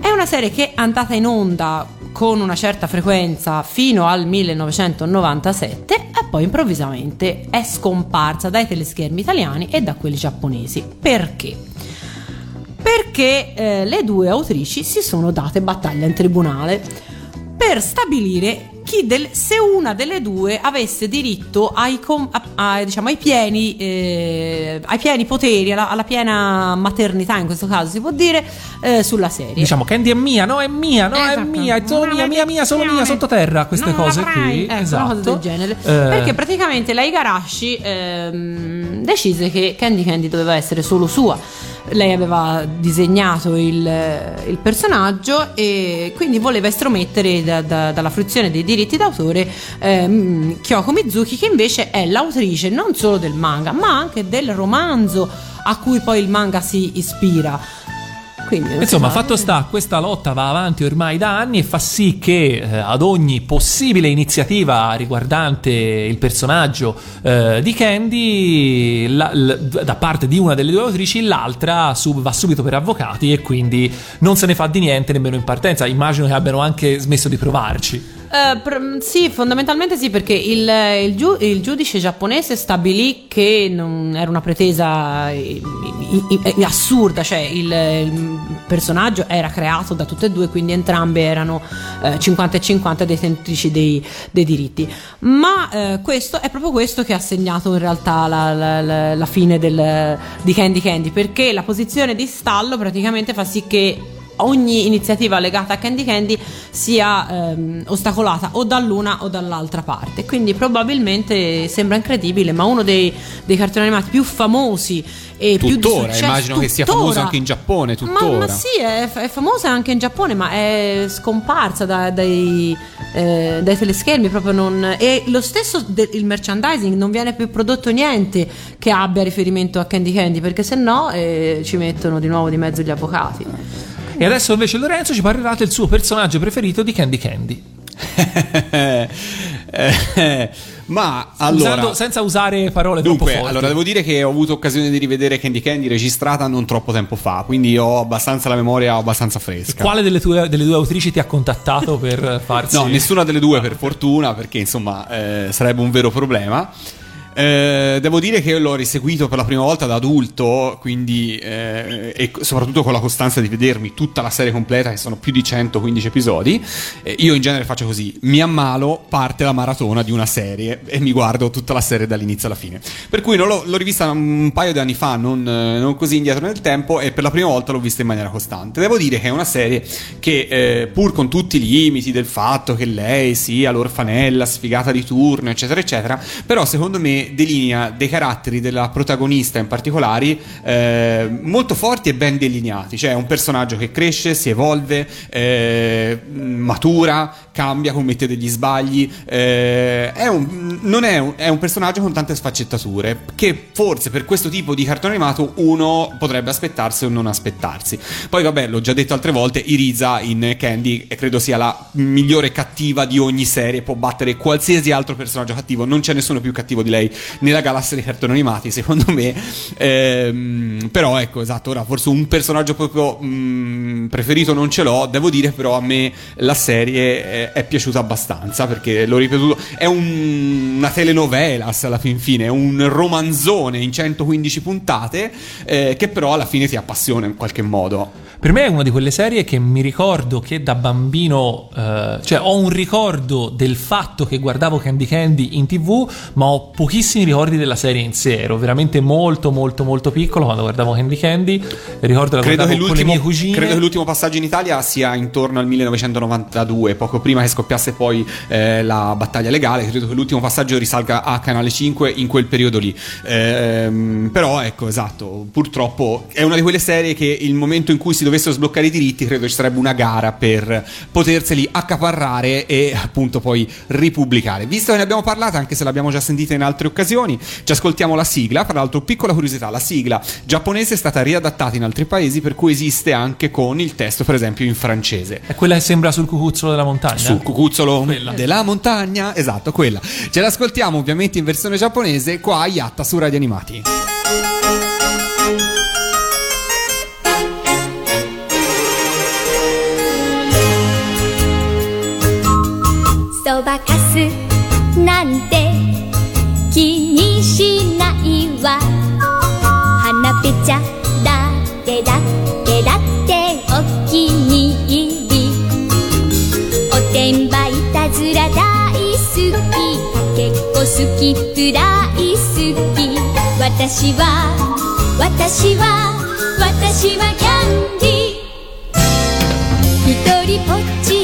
È una serie che è andata in onda con una certa frequenza fino al 1997 e poi improvvisamente è scomparsa dai teleschermi italiani e da quelli giapponesi. Perché? Perché eh, le due autrici si sono date battaglia in tribunale per stabilire chi del- se una delle due avesse diritto ai, com- a- a- diciamo, ai pieni, eh, ai pieni poteri, alla, alla piena maternità in questo caso si può dire, eh, sulla serie.
Diciamo Candy è mia, no è mia, no è
Esatto.
mia, è solo mia, mia, mia, solo mia, sottoterra, queste
Non
cose qui.
Ecco,
esatto.
una cosa del genere.
Eh,
Perché praticamente la Igarashi ehm, decise che Candy Candy doveva essere solo sua. Lei aveva disegnato il, il personaggio e quindi voleva estromettere da- da- dalla fruizione dei diritti d'autore ehm, Kyoko Mizuki, che invece è l'autrice non solo del manga, ma anche del romanzo a cui poi il manga si ispira. Quindi
Insomma,
sa.
fatto sta, questa lotta va avanti ormai da anni e fa sì che eh, ad ogni possibile iniziativa riguardante il personaggio eh, di Candy, la- l- da parte di una delle due autrici, l'altra sub- va subito per avvocati e quindi non se ne fa di niente nemmeno in partenza. Immagino che abbiano anche smesso di provarci.
Eh, pr- sì, fondamentalmente sì, perché il, il giu- il giudice giapponese stabilì che era una pretesa eh, i- i- i- assurda, cioè il, il personaggio era creato da tutte e due, quindi entrambe erano eh, 50 e 50 detentrici dei, dei diritti. Ma eh, questo è proprio questo che ha segnato in realtà la, la- la- la fine del- di Candy Candy, perché la posizione di stallo praticamente fa sì che ogni iniziativa legata a Candy Candy sia ehm, ostacolata o dall'una o dall'altra parte. Quindi probabilmente sembra incredibile, ma uno dei, dei cartoni animati più famosi e più di
Tuttora,
successo-
immagino che sia
tuttora.
famoso anche in Giappone,
Ma,
tuttora.
ma sì, è, è famosa anche in Giappone, ma è scomparsa da- dai, eh, dai teleschermi proprio non... E lo stesso del il merchandising, non viene più prodotto niente che abbia riferimento a Candy Candy, perché se no eh, ci mettono di nuovo di mezzo gli avvocati.
E adesso invece Lorenzo ci parlerà del suo personaggio preferito di Candy Candy.
Ma allora
Usando- senza usare parole troppo
Dunque,
forti.
allora devo dire che ho avuto occasione di rivedere Candy Candy registrata non troppo tempo fa, quindi ho abbastanza la memoria abbastanza fresca.
Quale delle, tue- delle due autrici ti ha contattato per farsi...
No, nessuna delle due per fortuna, perché insomma eh, sarebbe un vero problema. Eh, devo dire che l'ho riseguito per la prima volta da adulto, quindi eh, e soprattutto con la costanza di vedermi tutta la serie completa, che sono più di 115 episodi. Eh, io in genere faccio così: mi ammalo, parte la maratona di una serie e mi guardo tutta la serie dall'inizio alla fine. Per cui l'ho, l'ho rivista un paio di anni fa, non, non così indietro nel tempo, e per la prima volta l'ho vista in maniera costante. Devo dire che è una serie che, eh, pur con tutti i limiti del fatto che lei sia l'orfanella sfigata di turno, eccetera, eccetera, però secondo me delinea dei caratteri della protagonista in particolare eh, molto forti e ben delineati. Cioè, è un personaggio che cresce, si evolve, eh, matura, cambia, commette degli sbagli. eh, è un, è un, è un personaggio con tante sfaccettature che forse per questo tipo di cartone animato uno potrebbe aspettarsi o non aspettarsi. Poi, vabbè, l'ho già detto altre volte: Iriza in Candy credo sia la migliore cattiva di ogni serie. Può battere qualsiasi altro personaggio cattivo. Non c'è nessuno più cattivo di lei nella galassia dei cartoni animati, secondo me. Ehm, però, ecco, esatto. Ora, forse un personaggio proprio mm, preferito non ce l'ho. Devo dire, però, a me la serie è, piaciuta abbastanza perché l'ho ripetuto. È un- una telenovela alla fin fine, è un romanzone in 115 puntate eh, che però alla fine ti appassiona in qualche modo.
Per me è una di quelle serie che mi ricordo che da bambino, eh, cioè ho un ricordo del fatto che guardavo Candy Candy in tv, ma ho pochissimi ricordi della serie in sé. Ero veramente molto, molto, molto piccolo quando guardavo Candy Candy. Ricordo la
Credo
guardavo
che,
con le mie cugine.
credo che l'ultimo passaggio in Italia sia intorno al 1992, poco prima che scoppiasse poi eh, la battaglia legale. Credo che l'ultimo passaggio risalga a Canale 5 in quel periodo lì. Ehm, però, ecco, esatto, purtroppo è una di quelle serie che il momento in cui si dovessero sbloccare i diritti, credo ci sarebbe una gara per poterseli accaparrare e appunto poi ripubblicare. Visto che ne abbiamo parlato, anche se l'abbiamo già sentita in altre occasioni, ci ascoltiamo la sigla. Tra l'altro, piccola curiosità, la sigla giapponese è stata riadattata in altri paesi, per cui esiste anche con il testo, per esempio, in francese.
È quella che sembra sul cucuzzolo della montagna.
Sul cucuzzolo
Quella.
della montagna, esatto, quella. Ce l'ascoltiamo ovviamente in versione giapponese qua a Yatta su Radio Animati.
そばかすなんて気にしないわ。花ぺちゃだってだってだってお気に入り。おてんばいたずら大好き。けっこ好きプライ好き。私は私は私はキャンディ一人ぽっち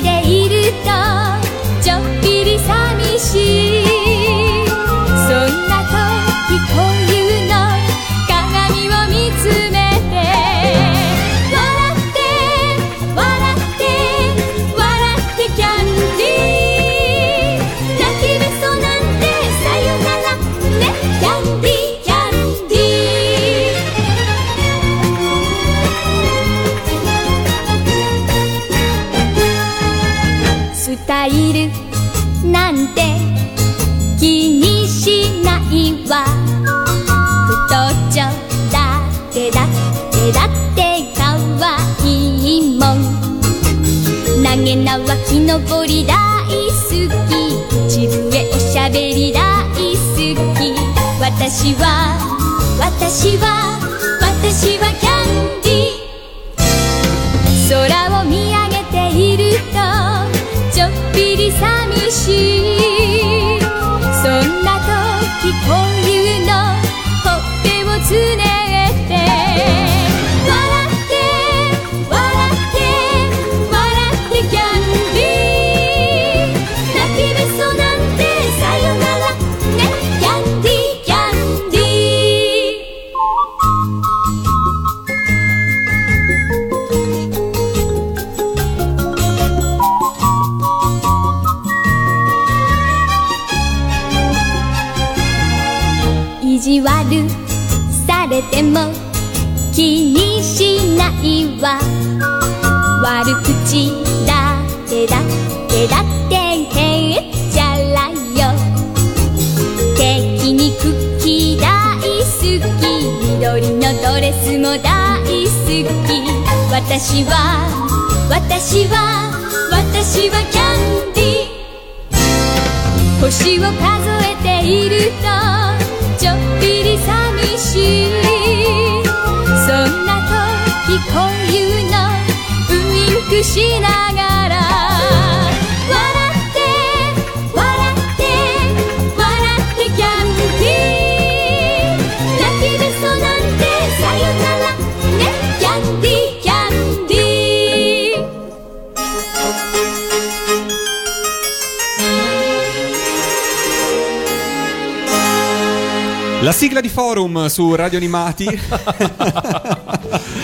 Radio Animati.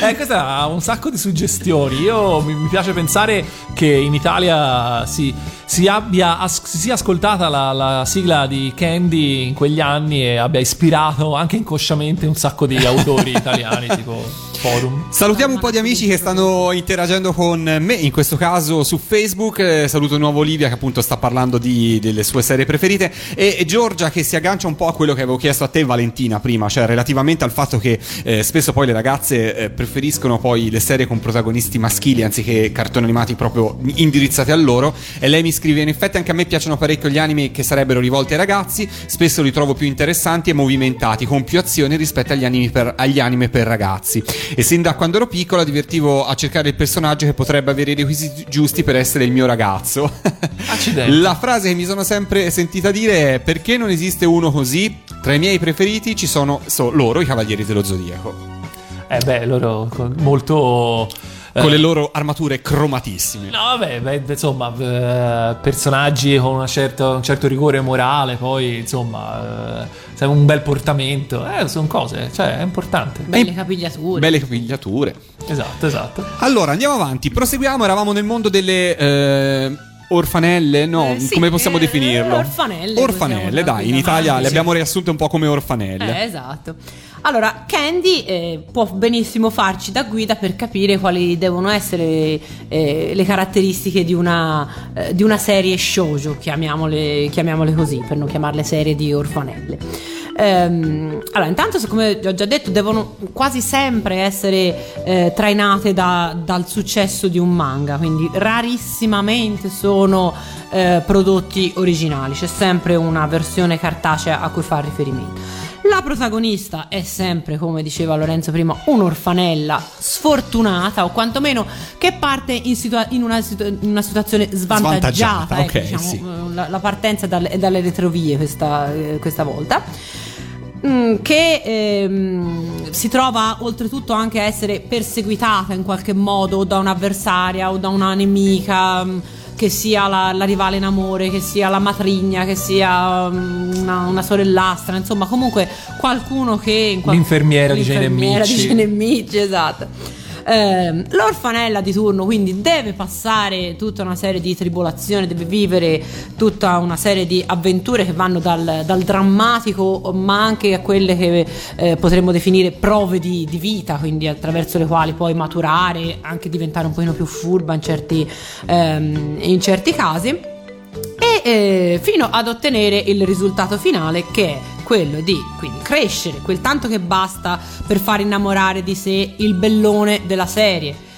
Eh, questa ha un sacco di suggestioni. Io mi, mi piace pensare che in Italia si, si abbia as- si sia ascoltata la, la sigla di Candy in quegli anni e abbia ispirato anche inconsciamente un sacco di autori italiani, tipo Forum.
Salutiamo un po' di amici che stanno interagendo con me, in questo caso su Facebook. Eh, saluto di nuovo Olivia che appunto sta parlando di- delle sue serie preferite e, Giorgia che si aggancia un po' a quello che avevo chiesto a te Valentina prima, cioè relativamente al fatto che eh, spesso poi le ragazze eh, preferiscono poi le serie con protagonisti maschili anziché cartoni animati proprio indirizzati a loro e lei mi scrive in effetti anche a me piacciono parecchio gli anime che sarebbero rivolti ai ragazzi, spesso li trovo più interessanti e movimentati, con più azioni rispetto agli anime per, agli anime per ragazzi. E sin da quando ero piccola divertivo a cercare il personaggio che potrebbe avere i requisiti giusti per essere il mio ragazzo.
Accidenti.
La frase che mi sono sempre sentita dire è perché non esiste uno così? Tra i miei preferiti ci sono so- loro, i Cavalieri dello Zodiaco,
Eh beh, loro molto...
con le loro armature cromatissime.
No, vabbè, beh, insomma, eh, personaggi con una certa- un certo rigore morale, poi, insomma, eh, un bel portamento, eh, sono cose, cioè, è importante.
Belle capigliature.
Belle capigliature.
Esatto, esatto.
Allora, andiamo avanti, proseguiamo, eravamo nel mondo delle... eh, Orfanelle? No,
Eh, sì,
come possiamo
eh,
definirlo?
orfanelle,
Orfanelle, dai, in. Italia le abbiamo riassunte un po' come orfanelle.
Eh, esatto. Allora, Candy eh, può benissimo farci da guida per capire quali devono essere eh, le caratteristiche di una, eh, di una serie shoujo, chiamiamole, chiamiamole così, per non chiamarle serie di orfanelle. Ehm, allora, intanto, come ho già detto, devono quasi sempre essere eh, trainate da- dal successo di un manga, quindi rarissimamente sono eh, prodotti originali, c'è sempre una versione cartacea a cui fare riferimento. La protagonista è sempre, come diceva Lorenzo prima, un'orfanella sfortunata o quantomeno che parte in, situa- in una, situ- in una situazione svantaggiata.
Svantaggiata, ok,
diciamo,
sì.
eh, la, la partenza è dalle, è dalle retrovie questa, eh, questa volta. Mm, che ehm, si trova oltretutto anche a essere perseguitata in qualche modo da un'avversaria o da una nemica mm, che sia la, la rivale in amore, che sia la matrigna, che sia mm, una, una sorellastra, insomma comunque qualcuno che in qual-
L'infermiera
l'infermiera di
Michi.
Jane e Michi, esatto. Ehm, l'orfanella di turno quindi deve passare tutta una serie di tribolazioni, deve vivere tutta una serie di avventure che vanno dal, dal drammatico ma anche a quelle che eh, potremmo definire prove di, di vita, quindi attraverso le quali poi maturare, anche diventare un pochino più furba in certi, ehm, in certi casi. E eh, fino ad ottenere il risultato finale che è quello di quindi crescere, quel tanto che basta per far innamorare di sé il bellone della serie.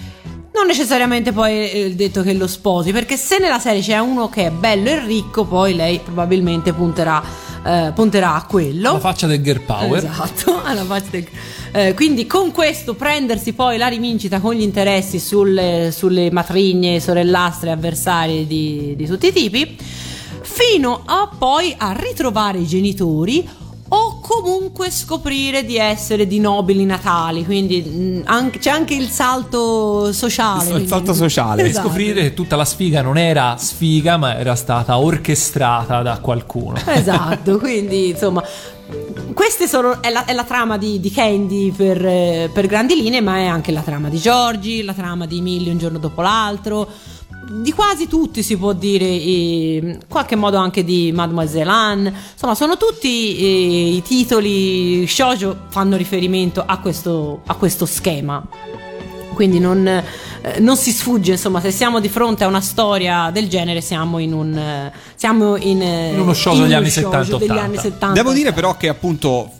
Non necessariamente poi è detto che lo sposi, perché se nella serie c'è uno che è bello e ricco, poi lei probabilmente punterà, eh, punterà a quello.
La faccia del girl power.
Esatto, alla faccia del- eh, quindi con questo prendersi poi la rivincita con gli interessi sulle, sulle matrigne, sorellastre, avversarie di, di tutti i tipi, fino a poi a ritrovare i genitori o comunque scoprire di essere di nobili natali, quindi mh, anche- c'è anche il salto sociale.
Il salto sociale.
Per
Esatto.
scoprire che tutta la sfiga non era sfiga, ma era stata orchestrata da qualcuno.
Esatto, quindi insomma, questa è la, è la trama di, di Candy per, eh, per grandi linee, ma è anche la trama di Giorgi, la trama di Millie un giorno dopo l'altro. Di quasi tutti si può dire, in qualche modo anche di Mademoiselle Anne. Insomma, sono tutti eh, i titoli shoujo fanno riferimento a questo, a questo schema. Quindi non, eh, non si sfugge, insomma, se siamo di fronte a una storia del genere, siamo in un eh, siamo in, eh,
In uno shoujo degli anni
shoujo
70,
degli
80.
anni 70.
Devo dire però che appunto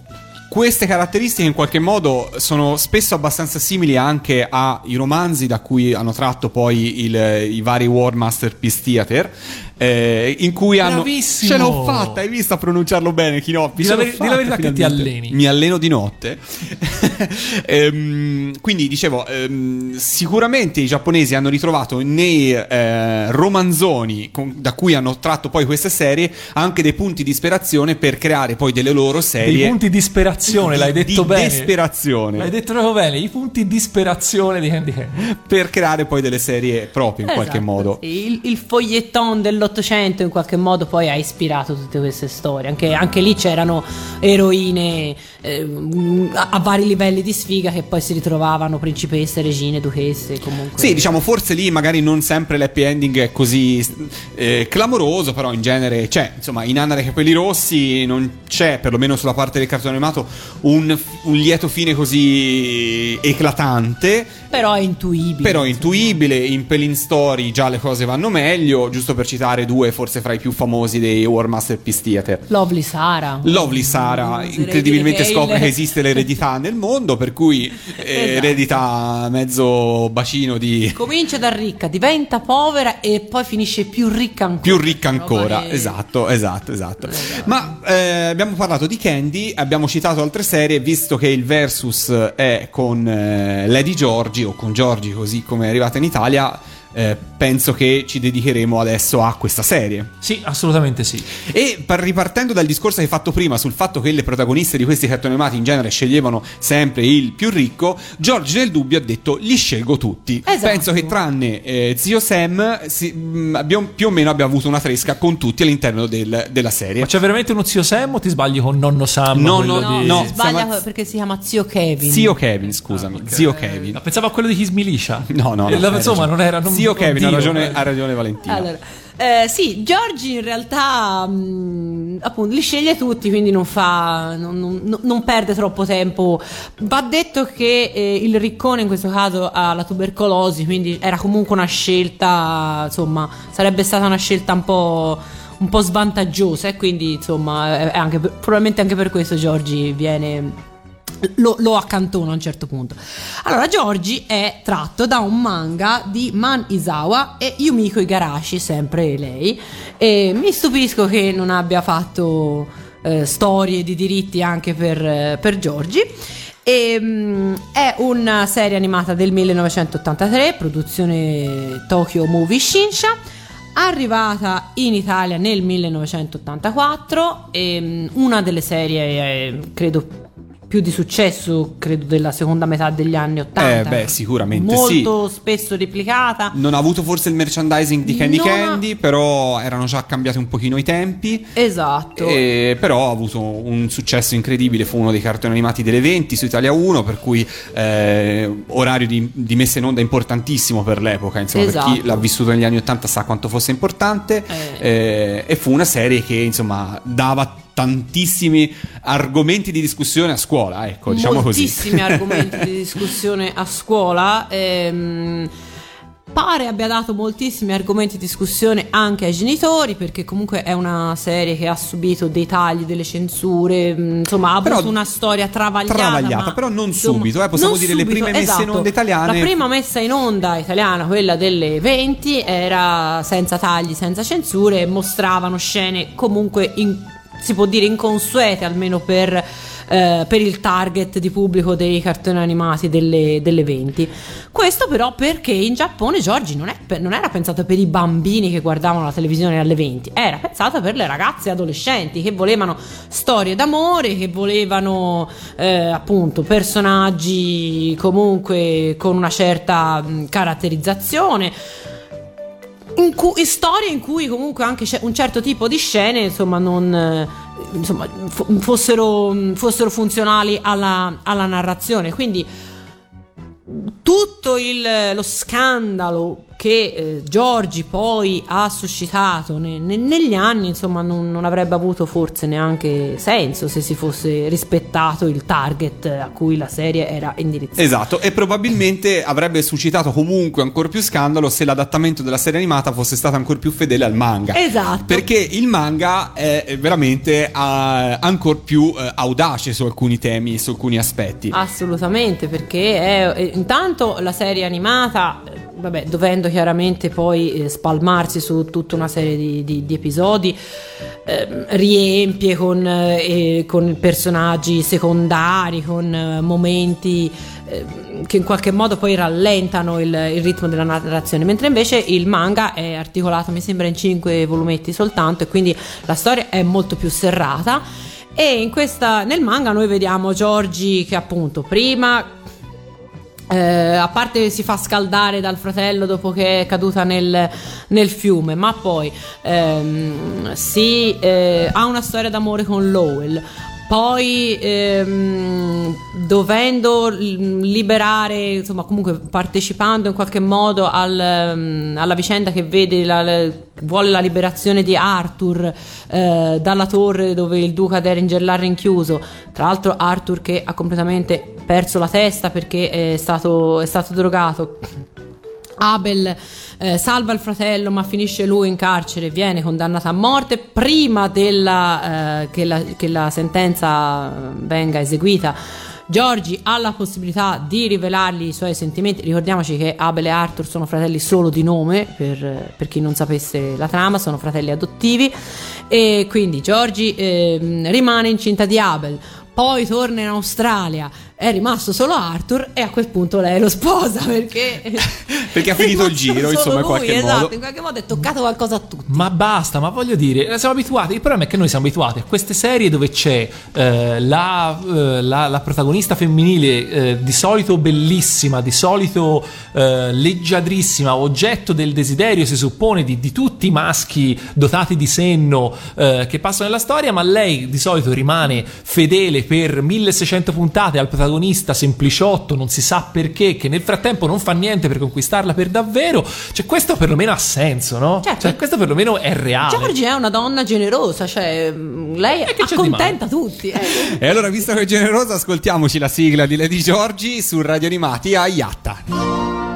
queste caratteristiche in qualche modo sono spesso abbastanza simili anche ai romanzi da cui hanno tratto poi il- i vari War Masterpiece Theater. Eh, in cui hanno
Bravissimo!
ce l'ho fatta hai visto a pronunciarlo bene Chinoppi
Di la veri- di la verità che ti
finalmente.
alleni.
mi alleno di notte Ehm, quindi dicevo ehm, sicuramente i giapponesi hanno ritrovato nei eh, romanzoni con- da cui hanno tratto poi queste serie anche dei punti di ispirazione per creare poi delle loro serie
Dei punti di disperazione, l'hai detto
di
bene.
desperazione.
L'hai detto proprio bene, i punti di disperazione di Candy Candy.
per creare poi delle serie proprie in qualche
Esatto,
modo
sì. Il, il foglietton dell'Ottocento in qualche modo poi ha ispirato tutte queste storie. Anche, anche lì c'erano eroine ehm, a, a vari livelli di sfiga che poi si ritrovavano principesse, regine, duchesse. Comunque.
Sì, diciamo, forse lì magari non sempre l'happy ending è così eh, clamoroso, però in genere c'è. Insomma, in Anna dei capelli rossi non c'è, perlomeno sulla parte del cartone animato, un, un lieto fine così eclatante.
Però è intuibile.
Però è intuibile, in Pelin Story già le cose vanno meglio, giusto per citare due forse fra i più famosi dei War Masterpiece Theater.
Lovely Sara.
Lovely Sara
Oserei
incredibilmente scopre che esiste l'eredità nel mondo, per cui eh,
Esatto.
eredita mezzo bacino di
Comincia da ricca, diventa povera e poi finisce più ricca ancora.
più ricca ancora.
che-
Esatto, esatto, esatto. Ma eh, abbiamo parlato di Candy, abbiamo citato altre serie, visto che il versus è con eh, Lady Giorgi o con Giorgi così come è arrivata in Italia. Eh, penso che ci dedicheremo adesso a questa serie.
Sì, assolutamente sì.
E par- ripartendo dal discorso che hai fatto prima sul fatto che le protagoniste di questi cartoni animati in genere sceglievano sempre il più ricco, George nel dubbio ha detto li scelgo tutti.
Esatto.
Penso che tranne eh, zio Sam si- mh, abbiamo- più o meno abbia avuto una tresca con tutti all'interno del- della serie.
Ma c'è veramente uno zio Sam o ti sbagli con nonno Sam?
No, no,
di-
No,
no.
sbaglia
siamo-
perché si chiama zio Kevin.
Zio Kevin, scusami,
Ah, ok.
zio Kevin.
No, pensavo a quello di His Militia.
No, no, no.
Eh,
hai
insomma,
ragione.
non era. Non,
Zio Kevin, ha
oddio,
ragione,
eh.
ha ragione Valentina.
Allora, eh, sì, Giorgi in realtà mh, appunto li sceglie tutti, quindi non fa non, non- non perde troppo tempo. Va detto che eh, il riccone in questo caso ha la tubercolosi, quindi era comunque una scelta, insomma, sarebbe stata una scelta un po' un po' svantaggiosa e quindi insomma è anche per- probabilmente anche per questo Giorgi viene lo, lo accantona a un certo punto. Allora, Giorgi è tratto da un manga di Man Isawa e Yumiko Igarashi, sempre lei. E mi stupisco che non abbia fatto eh, storie di diritti anche per, eh, per Giorgi. E, mm, è una serie animata del 1983, produzione Tokyo Movie Shinsha. Arrivata in Italia nel 1984, e, mm, una delle serie, eh, credo più di successo, credo della seconda metà degli anni 80.
Eh, beh, sicuramente
Molto spesso replicata.
Non ha avuto forse il merchandising di Candy
Non ha-
Candy, però erano già cambiati un pochino i tempi.
Esatto.
E però ha avuto un successo incredibile, fu uno dei cartoni animati delle 20 su Italia 1, per cui eh, orario di, di messa in onda importantissimo per l'epoca, insomma, per chi
Esatto.
l'ha vissuto negli anni 80 sa quanto fosse importante
Eh.
Eh, e fu una serie che insomma dava tantissimi argomenti di discussione a scuola, ecco, diciamo così.
Moltissimi argomenti di discussione a scuola. ehm, pare abbia dato moltissimi argomenti di discussione anche ai genitori, perché comunque è una serie che ha subito dei tagli, delle censure, mh, insomma ha
Però
avuto una storia travagliata.
travagliata, però non
insomma,
subito, eh, possiamo dire le
subito,
prime messe in
esatto.
onda italiane-
La prima messa in onda italiana, quella delle 20, era senza tagli, senza censure, mostravano scene comunque, in- si può dire, inconsuete almeno per, eh, per il target di pubblico dei cartoni animati delle, delle 20. Questo però perché in Giappone Giorgi non, non era pensato per i bambini che guardavano la televisione alle 20, era pensato per le ragazze adolescenti che volevano storie d'amore, che volevano eh, appunto personaggi comunque con una certa mh, caratterizzazione. In, cu- storie in cui comunque anche c'è un certo tipo di scene insomma non eh, insomma, fo- fossero, fossero funzionali alla, alla narrazione. Quindi tutto il- lo scandalo che eh, Giorgi poi ha suscitato ne- ne- negli anni, insomma, non, non avrebbe avuto forse neanche senso se si fosse rispettato il target a cui la serie era indirizzata.
Esatto, e probabilmente avrebbe suscitato comunque ancora più scandalo se l'adattamento della serie animata fosse stato ancora più fedele al manga.
Esatto.
Perché il manga è veramente ancora più eh, audace su alcuni temi su alcuni aspetti.
Assolutamente, perché è, eh, intanto la serie animata, eh, vabbè, dovendo chiaramente poi eh, spalmarsi su tutta una serie di, di- di episodi, ehm, riempie con, eh, con personaggi secondari, con eh, momenti ehm, che in qualche modo poi rallentano il, il ritmo della narrazione, mentre invece il manga è articolato, mi sembra, in cinque volumetti soltanto e quindi la storia è molto più serrata. E questa, nel manga noi vediamo Giorgi che appunto prima eh, a parte si fa scaldare dal fratello dopo che è caduta nel, nel fiume, ma poi ehm, si, eh, ha una storia d'amore con Lowell. Poi ehm, dovendo liberare, insomma, comunque partecipando in qualche modo al, ehm, alla vicenda che vede la- vuole la liberazione di Arthur eh, dalla torre dove il duca Derringer l'ha rinchiuso. Tra l'altro, Arthur che ha completamente perso la testa perché è stato, è stato drogato. Abel eh, salva il fratello ma finisce lui in carcere viene condannato a morte prima della, eh, che, la, che la sentenza venga eseguita. Giorgi ha la possibilità di rivelargli i suoi sentimenti. Ricordiamoci che Abel e Arthur sono fratelli solo di nome, per, per chi non sapesse la trama, sono fratelli adottivi. E quindi Giorgi ehm, rimane incinta di Abel. Poi torna in Australia, è rimasto solo Arthur e a quel punto lei lo sposa perché,
Perché ha finito il giro, insomma, in qualche
lui,
modo.
Esatto, in qualche modo è toccato qualcosa a tutti.
Ma basta, ma voglio dire, siamo abituati. Il problema è che noi siamo abituati a queste serie dove c'è eh, la, eh, la- la protagonista femminile eh, di solito bellissima, di solito eh, leggiadrissima, oggetto del desiderio, si suppone, di, di tutti i maschi dotati di senno eh, che passano nella storia, ma lei di solito rimane fedele per 1600 puntate al protagonista sempliciotto, non si sa perché, che nel frattempo non fa niente per conquistarla per davvero. Cioè, questo perlomeno ha senso, no?
Certo.
Cioè, questo perlomeno è reale.
Giorgi è una donna generosa, cioè mh, lei accontenta tutti. eh.
E allora, visto che è generosa, ascoltiamoci la sigla di Lady Giorgi su Radio Animati a Iatta.「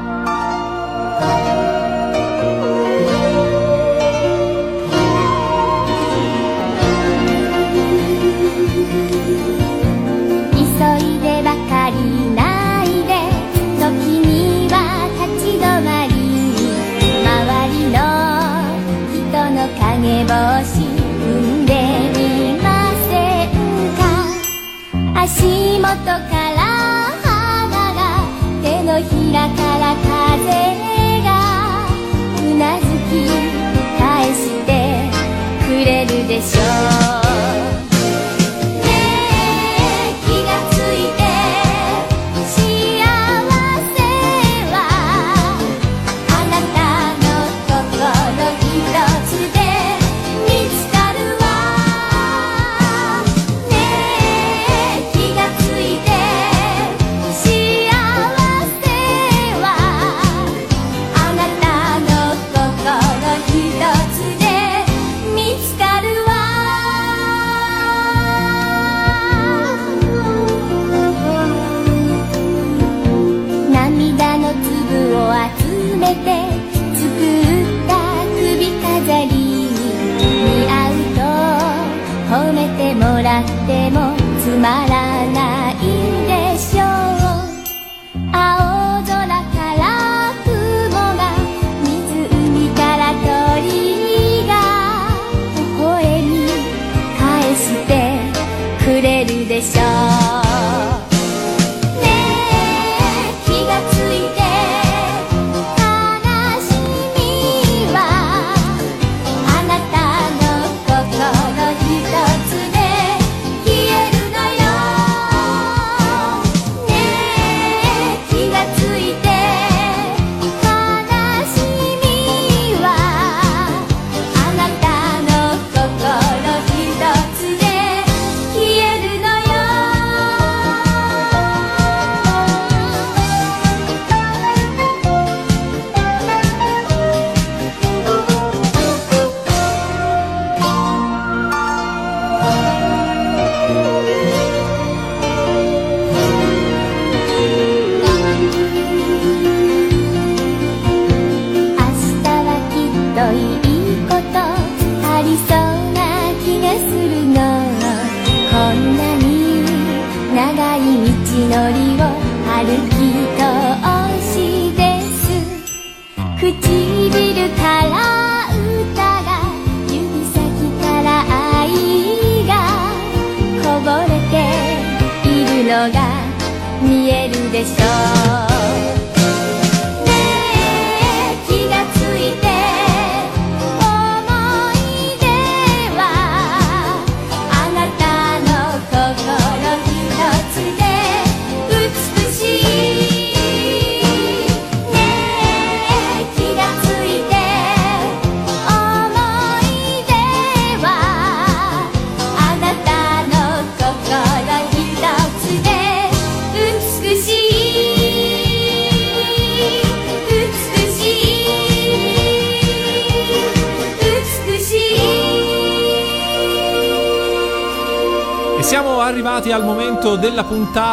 足元から花が手のひらから風がうなずき返してくれるでしょう」「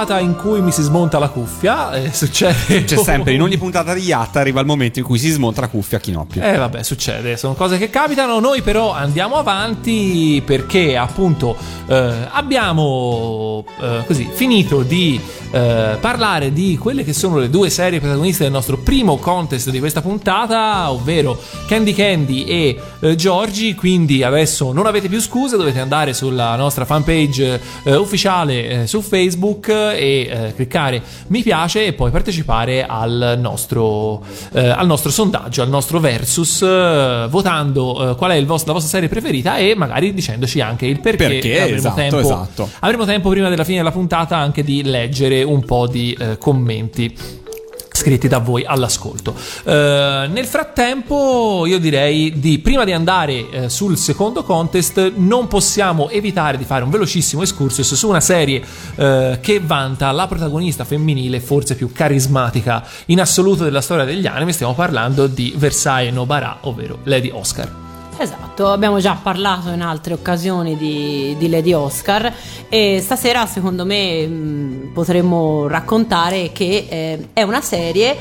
puntata in cui mi si smonta la cuffia. Eh, succede.
C'è sempre, in ogni puntata di Yatta arriva il momento in cui si smonta la cuffia a Chinoppi.
Eh vabbè, succede, sono cose che capitano. Noi però andiamo avanti perché appunto eh, abbiamo eh, così finito di eh, parlare di quelle che sono le due serie protagoniste del nostro primo contest di questa puntata, ovvero Candy Candy e eh, Giorgi. Quindi adesso non avete più scuse, dovete andare sulla nostra fanpage eh, ufficiale eh, su Facebook e eh, cliccare mi piace e poi partecipare al nostro, eh, al nostro sondaggio, al nostro versus, eh, votando qual è il vos- la vostra serie preferita e magari dicendoci anche il perché.
Perché,
avremo,
esatto,
tempo,
esatto.
avremo tempo prima della fine della puntata anche di leggere un po' di commenti scritti da voi all'ascolto. Eh, nel frattempo, io direi di prima di andare eh, sul secondo contest, non possiamo evitare di fare un velocissimo excursus su una serie eh, che vanta la protagonista femminile forse più carismatica in assoluto della storia degli anime. Stiamo parlando di Versailles Nobara, ovvero Lady Oscar.
Esatto, abbiamo già parlato in altre occasioni di, di Lady Oscar e stasera secondo me mh, potremmo raccontare che eh, è una serie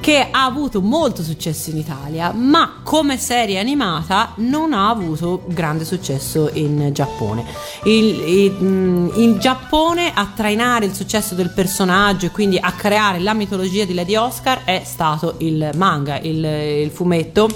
che ha avuto molto successo in Italia, ma come serie animata non ha avuto grande successo in Giappone. Il, il- mh, in Giappone a trainare il successo del personaggio e quindi a creare la mitologia di Lady Oscar è stato il manga, il, il fumetto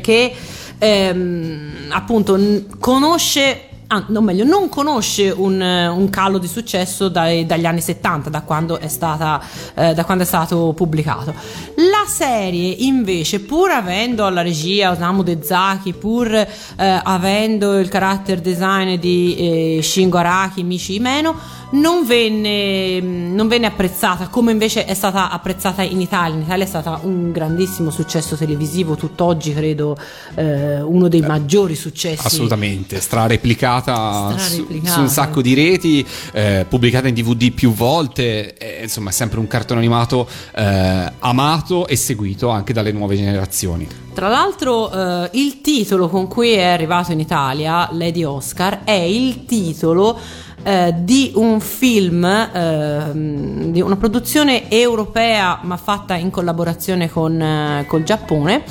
che ehm, appunto n- conosce ah, no, meglio, non conosce un, un calo di successo dai- dagli anni 70, da quando, è stata, eh, da quando è stato pubblicato. La serie, invece, pur avendo alla regia Osamu Dezaki, pur eh, avendo il character design di eh, Shingo Araki, Michi Imeno, non venne, non venne apprezzata come invece è stata apprezzata in Italia. In Italia è stata un grandissimo successo televisivo, tutt'oggi credo eh, uno dei maggiori successi.
Assolutamente, strareplicata,
Strareplicata.
Su, su un sacco di reti, eh, pubblicata in DVD più volte, eh, insomma è sempre un cartone animato eh, amato e seguito anche dalle nuove generazioni.
Tra l'altro, eh, il titolo con cui è arrivato in Italia, Lady Oscar, è il titolo eh, di un film, ehm, di una produzione europea ma fatta in collaborazione con, eh, col Giappone.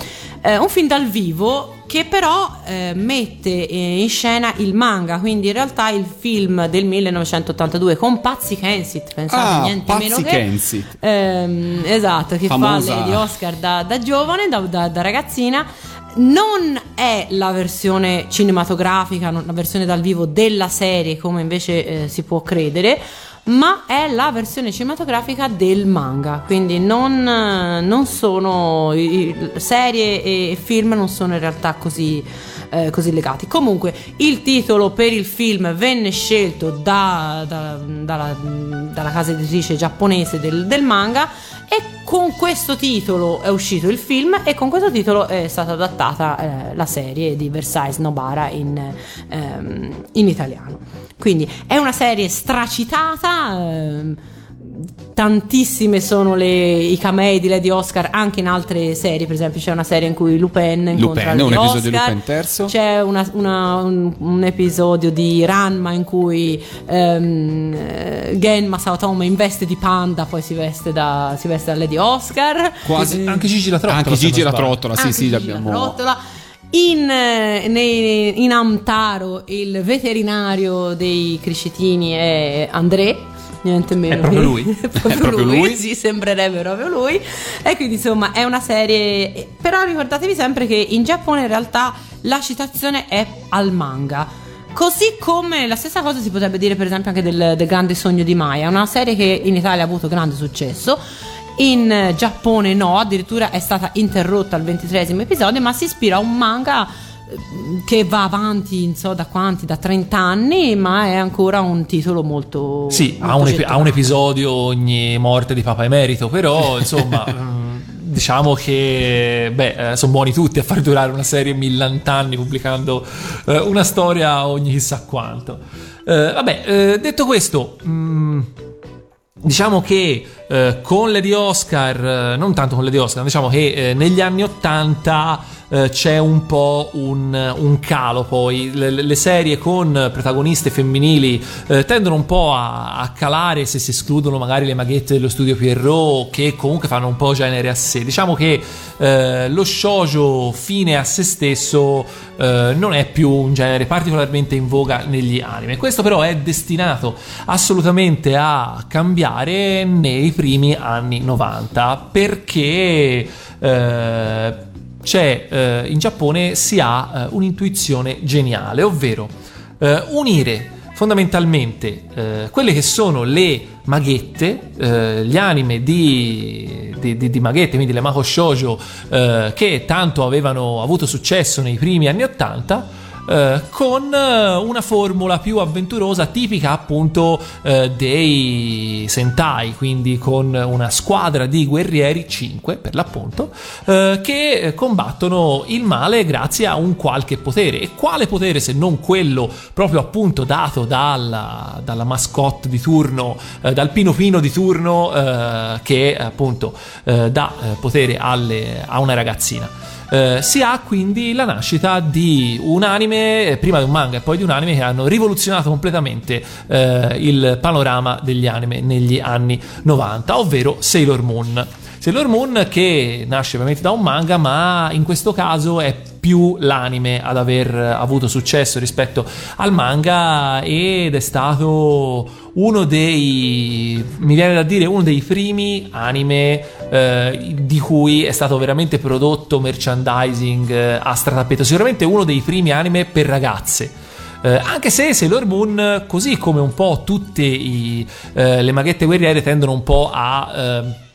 Eh, un film dal vivo che però eh, mette eh, in scena il manga, quindi in realtà il film del 1982 con Patsy Kensit, pensate
Ah,
niente
Patsy
meno che
Kensit.
ehm, esatto, che
Famosa.
fa Lady Oscar da, da giovane, da, da- da ragazzina. Non è la versione cinematografica, la versione dal vivo della serie, come invece eh, si può credere, ma è la versione cinematografica del manga. Quindi non, eh, non sono serie e film non sono in realtà così, eh, così legati. Comunque, il titolo per il film venne scelto da- da- dalla, dalla casa editrice giapponese del, del manga e con questo titolo è uscito il film e con questo titolo è stata adattata eh, la serie di Versailles Nobara in, ehm, in italiano. Quindi è una serie stracitata. ehm, Tantissime sono le, i camei di Lady Oscar anche in altre serie, per esempio c'è una serie in cui Lupin incontra
Lupin, un
Lady
episodio di
Oscar.
Lupin terzo.
C'è una- una- un, un episodio di Ranma in cui ehm, eh, Genma Saotome in veste di panda, poi si veste da, si veste da Lady Oscar.
Quasi.
Anche Gigi la Trottola,
Anche Gigi la. Trottola, sì,
Anche
sì,
Gigi
abbiamo.
la Trottola. In, eh, nei- in Amtaro il veterinario dei crescitini è André. Niente meno.
È proprio lui?
è proprio,
È proprio
lui,
lui?
sì, sembrerebbe proprio lui. E quindi insomma è una serie. Però ricordatevi sempre che in Giappone in realtà la citazione è al manga. Così come la stessa cosa si potrebbe dire per esempio anche del, del Grande Sogno di Maya, una serie che in Italia ha avuto grande successo. In Giappone no, addirittura è stata interrotta al ventitresimo episodio, ma si ispira a un manga che va avanti, non so da quanti, da 30 anni, ma è ancora un titolo molto...
Sì, ha
molto
un, epi- ha un episodio ogni morte di Papa Emerito, però insomma, mm, diciamo che beh, eh, sono buoni tutti a far durare una serie millant'anni pubblicando eh, una storia ogni chissà quanto. Eh, vabbè, eh, detto questo, mm, Diciamo che eh, con Lady Oscar, eh, non tanto con Lady Oscar, diciamo che negli anni 80 eh, c'è un po' un, un calo poi, le, le serie con protagoniste femminili eh, tendono un po' a, a calare se si escludono magari le maghette dello studio Pierrot che comunque fanno un po' genere a sé. Diciamo che eh, lo shoujo fine a se stesso eh, non è più un genere particolarmente in voga negli anime. Questo però è destinato assolutamente a cambiare nei primi anni 90 perché eh, c'è eh, in Giappone si ha eh, un'intuizione geniale, ovvero eh, unire fondamentalmente eh, quelle che sono le maghette, eh, gli anime di, di, di- di maghette, quindi le Mako Shoujo, eh, che tanto avevano avuto successo nei primi anni 80. Eh, con eh, una formula più avventurosa tipica appunto eh, dei Sentai, quindi con una squadra di guerrieri, 5 per l'appunto, eh, che combattono il male grazie a un qualche potere. E quale potere se non quello proprio appunto dato dalla, dalla mascotte di turno, eh, dal pino pino di turno che appunto dà potere alle- a una ragazzina. Eh, si ha quindi la nascita di un anime, eh, prima di un manga e poi di un anime che hanno rivoluzionato completamente eh, il panorama degli anime negli anni 90, ovvero Sailor Moon. Sailor Moon che nasce ovviamente da un manga, ma in questo caso è più l'anime ad aver avuto successo rispetto al manga ed è stato uno dei mi viene da dire uno dei primi anime eh, di cui è stato veramente prodotto merchandising eh, a stratappeto sicuramente uno dei primi anime per ragazze eh, anche se Sailor Moon, così come un po' tutte i, eh, le maghette guerriere, tendono un po' a.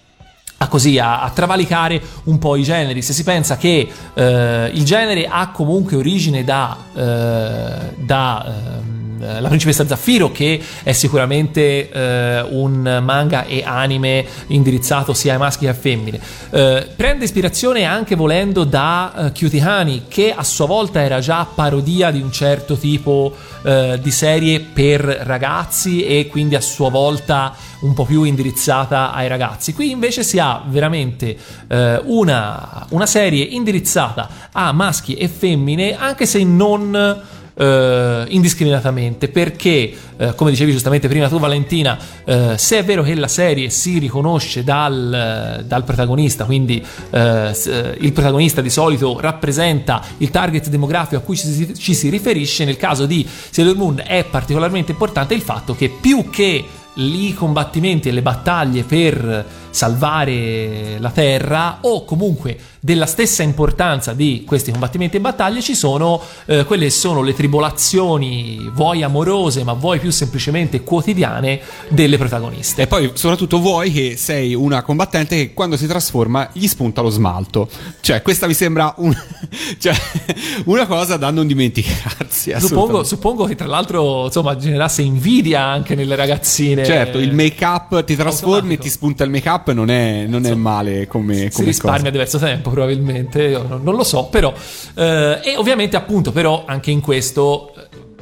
a così a, a travalicare un po' i generi. Se si pensa che eh, il genere ha comunque origine da, eh, da ehm, la principessa Zaffiro, che è sicuramente eh, un manga e anime indirizzato sia ai maschi che a femmine. Eh, prende ispirazione anche volendo da eh, Cutie Honey, che a sua volta era già parodia di un certo tipo eh, di serie per ragazzi e quindi a sua volta un po' più indirizzata ai ragazzi. Qui invece si ha veramente eh, una, una serie indirizzata a maschi e femmine, anche se non eh, indiscriminatamente perché, eh, come dicevi giustamente prima tu Valentina, eh, se è vero che la serie si riconosce dal, dal protagonista, quindi eh, eh, il protagonista di solito rappresenta il target demografico a cui ci si, ci si riferisce, nel caso di Sailor Moon è particolarmente importante il fatto che più che i combattimenti e le battaglie per salvare la Terra o comunque della stessa importanza di questi combattimenti e battaglie ci sono eh, quelle sono le tribolazioni vuoi amorose ma vuoi più semplicemente quotidiane delle protagoniste
E poi soprattutto vuoi che sei una combattente che quando si trasforma gli spunta lo smalto. Cioè, questa mi sembra un- cioè, una cosa da non dimenticarsi.
suppongo, suppongo che tra l'altro insomma generasse invidia anche nelle ragazzine
Certo, il make up ti trasformi e ti spunta il make up non è, non è male come,
si
come
risparmia
cosa.
diverso tempo probabilmente, non, lo so, però eh, e ovviamente appunto però anche in questo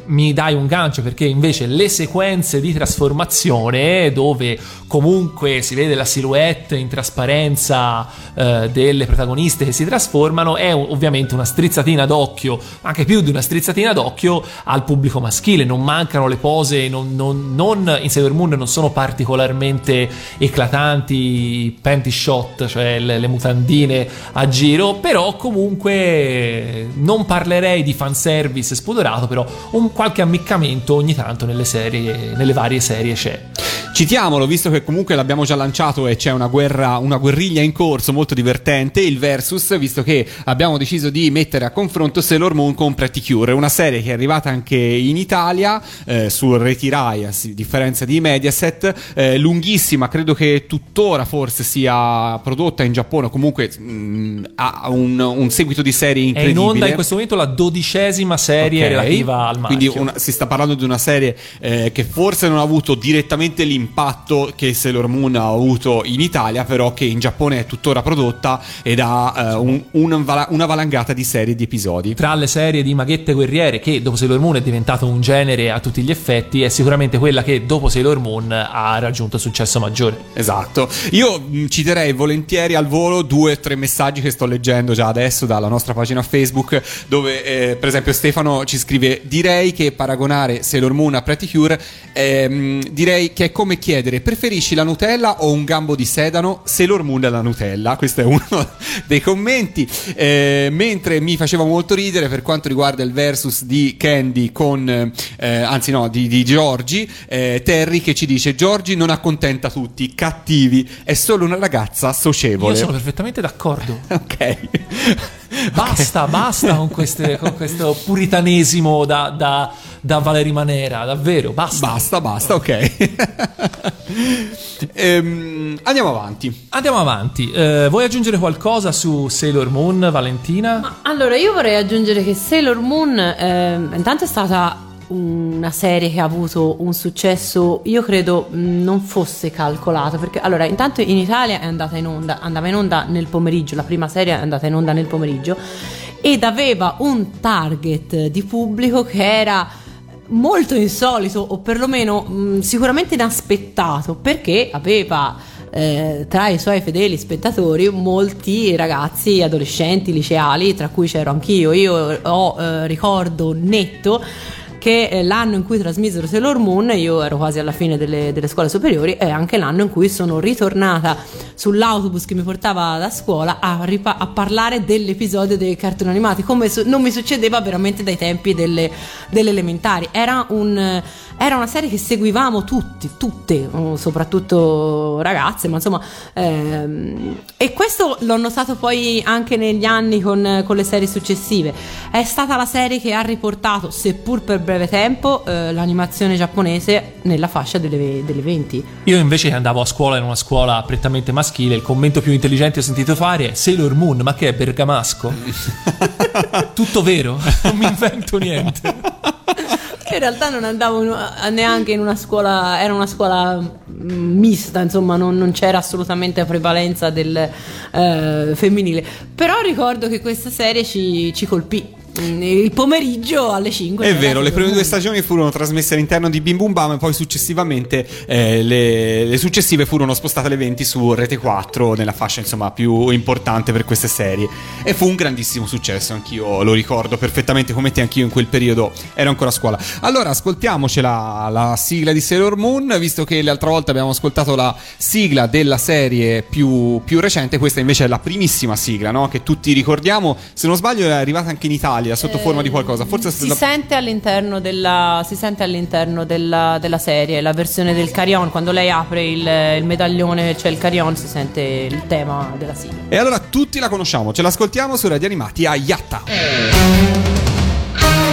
mi dai un gancio perché invece le sequenze di trasformazione dove comunque si vede la silhouette in trasparenza eh, delle protagoniste che si trasformano è ovviamente una strizzatina d'occhio, anche più di una strizzatina d'occhio al pubblico maschile, non mancano le pose, non, non- non- in Sailor Moon non sono particolarmente eclatanti panty shot, cioè le, le mutandine a giro, però comunque non parlerei di fanservice spudorato, però un qualche ammiccamento ogni tanto nelle serie, nelle varie serie c'è.
Citiamolo, visto che comunque l'abbiamo già lanciato e c'è una guerra, una guerriglia in corso molto divertente, il Versus, visto che abbiamo deciso di mettere a confronto Sailor Moon con Pretty Cure, una serie che è arrivata anche in Italia, eh, su Reti Rai, a differenza di Mediaset, eh, lunghissima, credo che tuttora forse sia prodotta in Giappone, o comunque mh, ha un, un seguito di serie
È in
incredibile.
onda in questo momento la dodicesima serie
Ok.
relativa al marchio.
Quindi una- si sta parlando di una serie eh, che forse non ha avuto direttamente l'impatto che Sailor Moon ha avuto in Italia, però che in Giappone è tuttora prodotta ed ha eh, un- un una valangata di serie di episodi.
tra le serie di maghette guerriere che dopo Sailor Moon è diventato un genere a tutti gli effetti è sicuramente quella che dopo Sailor Moon ha raggiunto successo maggiore
Esatto. Io mh, citerei volentieri al volo due o tre messaggi che sto leggendo già adesso dalla nostra pagina Facebook, dove eh, per esempio Stefano ci scrive: Direi che paragonare Sailor Moon a Pretty Cure, ehm, direi che è come chiedere: preferisci la Nutella o un gambo di sedano? Sailor Moon è la Nutella. Questo è uno dei commenti. Eh, mentre mi faceva molto ridere per quanto riguarda il versus di Candy con, eh, anzi no, di, di Giorgi, eh, Terry che ci dice: Giorgi non accontenta tutti, cattivi, è solo una ragazza socievole.
io sono perfettamente d'accordo
Ok.
Basta basta con, queste- con questo puritanesimo da, da, da Valerie Manera davvero basta
Basta, basta, ok. Ehm, andiamo avanti.
andiamo avanti Eh, vuoi aggiungere qualcosa su Sailor Moon Valentina?
Ma allora io vorrei aggiungere che Sailor Moon ehm, intanto è stata una serie che ha avuto un successo io credo mh, non fosse calcolato perché allora intanto in Italia è andata in onda andava in onda nel pomeriggio la prima serie è andata in onda nel pomeriggio ed aveva un target di pubblico che era molto insolito o perlomeno mh, sicuramente inaspettato perché aveva eh, tra i suoi fedeli spettatori molti ragazzi adolescenti liceali tra cui c'ero anch'io. Io ho eh, ricordo netto che eh, l'anno in cui trasmisero Sailor Moon io ero quasi alla fine delle, delle scuole superiori è anche l'anno in cui sono ritornata sull'autobus che mi portava da scuola a, ripa- a parlare dell'episodio dei cartoni animati. Come su- non mi succedeva veramente dai tempi delle, delle elementari. Era, un, era una serie che seguivamo tutti tutte mm, soprattutto ragazze ma insomma ehm, e questo l'ho notato poi anche negli anni con, con le serie successive. È stata la serie che ha riportato seppur per breve tempo eh, l'animazione giapponese nella fascia delle, delle 20
Io invece che andavo a scuola in una scuola prettamente maschile, il commento più intelligente che ho sentito fare è Sailor Moon, ma che è bergamasco? Tutto vero, non mi invento niente.
in realtà non andavo neanche in una scuola, era una scuola mm, mista, insomma, non, non c'era assolutamente prevalenza del eh, femminile. Però ricordo che questa serie ci, ci colpì. Il pomeriggio alle 5.
È vero, le prime due stagioni furono trasmesse all'interno di Bim Bum Bam e poi successivamente eh, le, le successive furono spostate alle 20 su Rete 4 nella fascia insomma più importante per queste serie e fu un grandissimo successo, anch'io lo ricordo perfettamente come te, anch'io in quel periodo ero ancora a scuola. Allora ascoltiamoci la, la sigla di Sailor Moon, visto che l'altra volta abbiamo ascoltato la sigla della serie più, più recente, questa invece è la primissima sigla no? che tutti ricordiamo, se non sbaglio è arrivata anche in Italia sotto forma di qualcosa, forse
Si
stata...
sente all'interno, della, si sente all'interno della, della serie la versione del Carion. Quando lei apre il, il medaglione, c'è il Carion, si sente il tema della sigla.
E allora tutti la conosciamo, ce l'ascoltiamo su Radio Animati a Yatta.
ご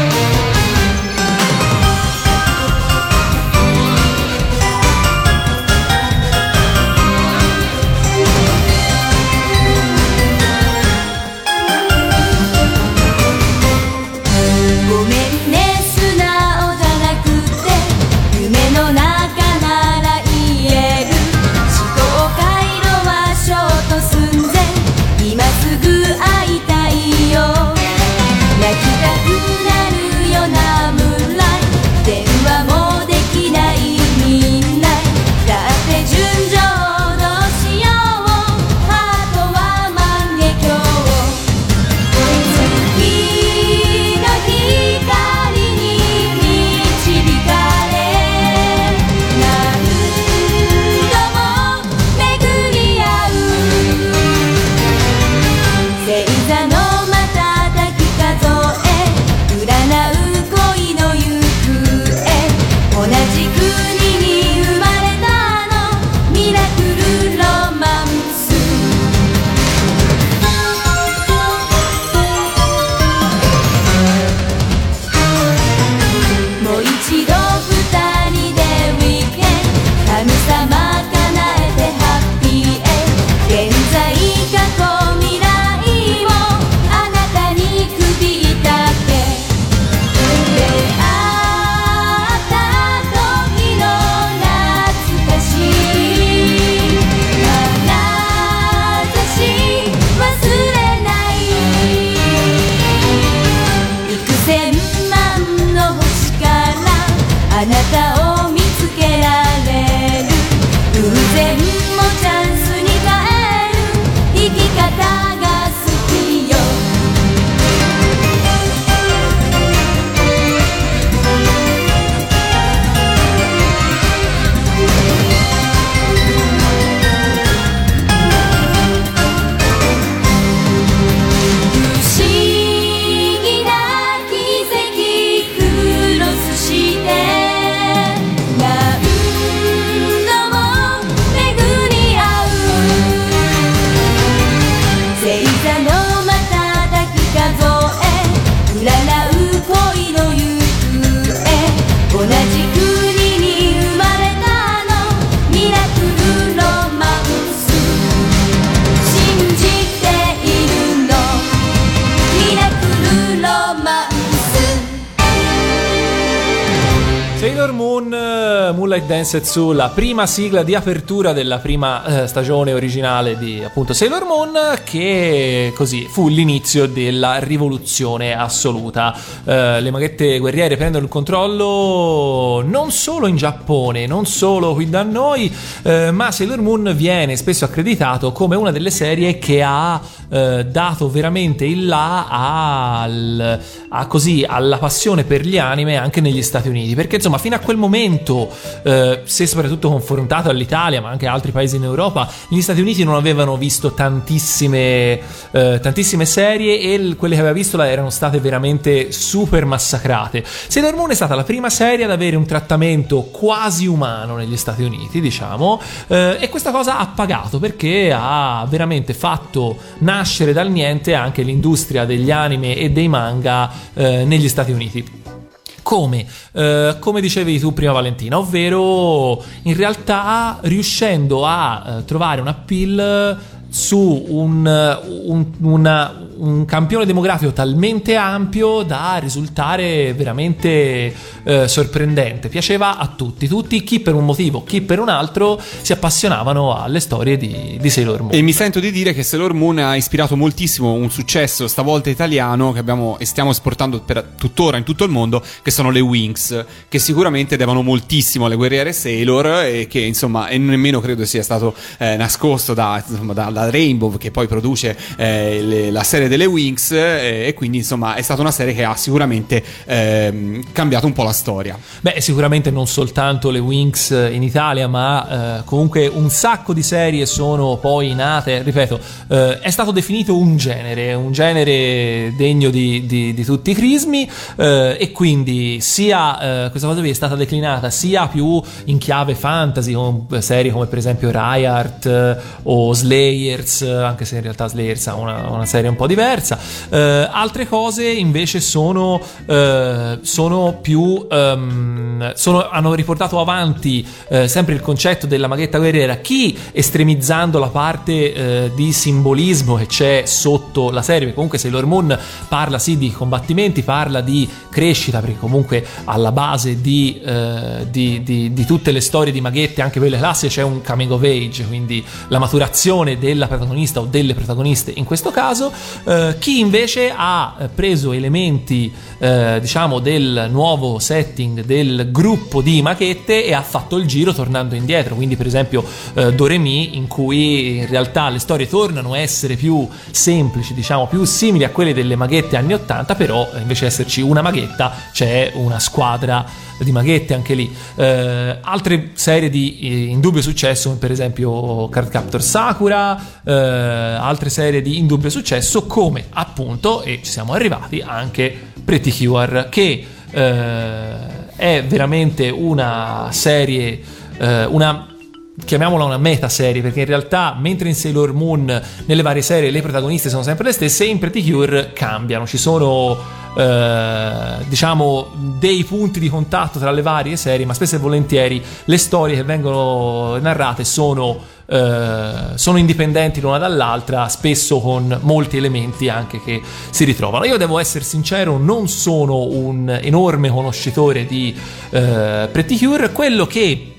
Densetsu, la prima sigla di apertura della prima eh, stagione originale di appunto Sailor Moon, che così fu l'inizio della rivoluzione assoluta. Eh, le maghette guerriere prendono il controllo non solo in Giappone, non solo qui da noi, eh, ma Sailor Moon viene spesso accreditato come una delle serie che ha eh, dato veramente il là al, a così, alla passione per gli anime anche negli Stati Uniti. Perché insomma, fino a quel momento, eh, se soprattutto confrontato all'Italia, ma anche a altri paesi in Europa, gli Stati Uniti non avevano visto tantissime, eh, tantissime serie e l- quelle che aveva visto erano state veramente super massacrate. Sailor Moon è stata la prima serie ad avere un trattamento quasi umano negli Stati Uniti, diciamo, eh, e questa cosa ha pagato perché ha veramente fatto nascere dal niente anche l'industria degli anime e dei manga eh, negli Stati Uniti. Come? Eh, come dicevi tu prima Valentina, ovvero in realtà riuscendo a eh, trovare un appeal su un, un- una- un campione demografico talmente ampio da risultare veramente eh, sorprendente. Piaceva a tutti, tutti, chi per un motivo, chi per un altro, si appassionavano alle storie di, di Sailor Moon.
E mi sento di dire che Sailor Moon ha ispirato moltissimo un successo, stavolta italiano, che abbiamo e stiamo esportando per tuttora in tutto il mondo, che sono le Wings, che sicuramente devono moltissimo alle guerriere Sailor e che insomma, e nemmeno credo sia stato eh, nascosto da, insomma, da- da Rainbow, che poi produce eh, le- la serie delle Wings, eh, e quindi insomma è stata una serie che ha sicuramente ehm, cambiato un po' la storia.
Beh, sicuramente non soltanto le Wings in Italia, ma eh, comunque un sacco di serie sono poi nate. Ripeto, eh, è stato definito un genere, un genere degno di, di- di tutti i crismi, eh, e quindi sia eh, questa cosa qui è stata declinata sia più in chiave fantasy, con serie come per esempio eh, o Slayers, anche se in realtà Slayers ha una, una serie un po' diversa. Eh, altre cose invece sono, eh, sono più ehm, sono- hanno riportato avanti eh, sempre il concetto della maghetta guerriera chi estremizzando la parte eh, di simbolismo che c'è sotto la serie comunque Sailor Moon parla sì di combattimenti parla di crescita perché comunque alla base di, eh, di- di- di tutte le storie di maghette anche quelle classiche c'è un coming of age quindi la maturazione della protagonista o delle protagoniste in questo caso eh, chi invece ha eh, preso elementi eh, diciamo del nuovo setting del gruppo di maghette e ha fatto il giro tornando indietro. Quindi per esempio eh, Doremi in cui in realtà le storie tornano a essere più semplici diciamo più simili a quelle delle maghette anni 80 però eh, invece di esserci una maghetta c'è una squadra di maghette anche lì. Eh, altre serie di eh, indubbio successo come per esempio Card Captor Sakura eh, altre serie di indubbio successo come appunto e ci siamo arrivati anche Pretty Cure che eh, è veramente una serie eh, una chiamiamola una meta serie perché in realtà mentre in Sailor Moon nelle varie serie le protagoniste sono sempre le stesse in Pretty Cure cambiano. Ci sono eh, diciamo dei punti di contatto tra le varie serie ma spesso e volentieri le storie che vengono narrate sono eh, sono indipendenti l'una dall'altra, spesso con molti elementi anche che si ritrovano. Io devo essere sincero, non sono un enorme conoscitore di eh, Pretty Cure, quello che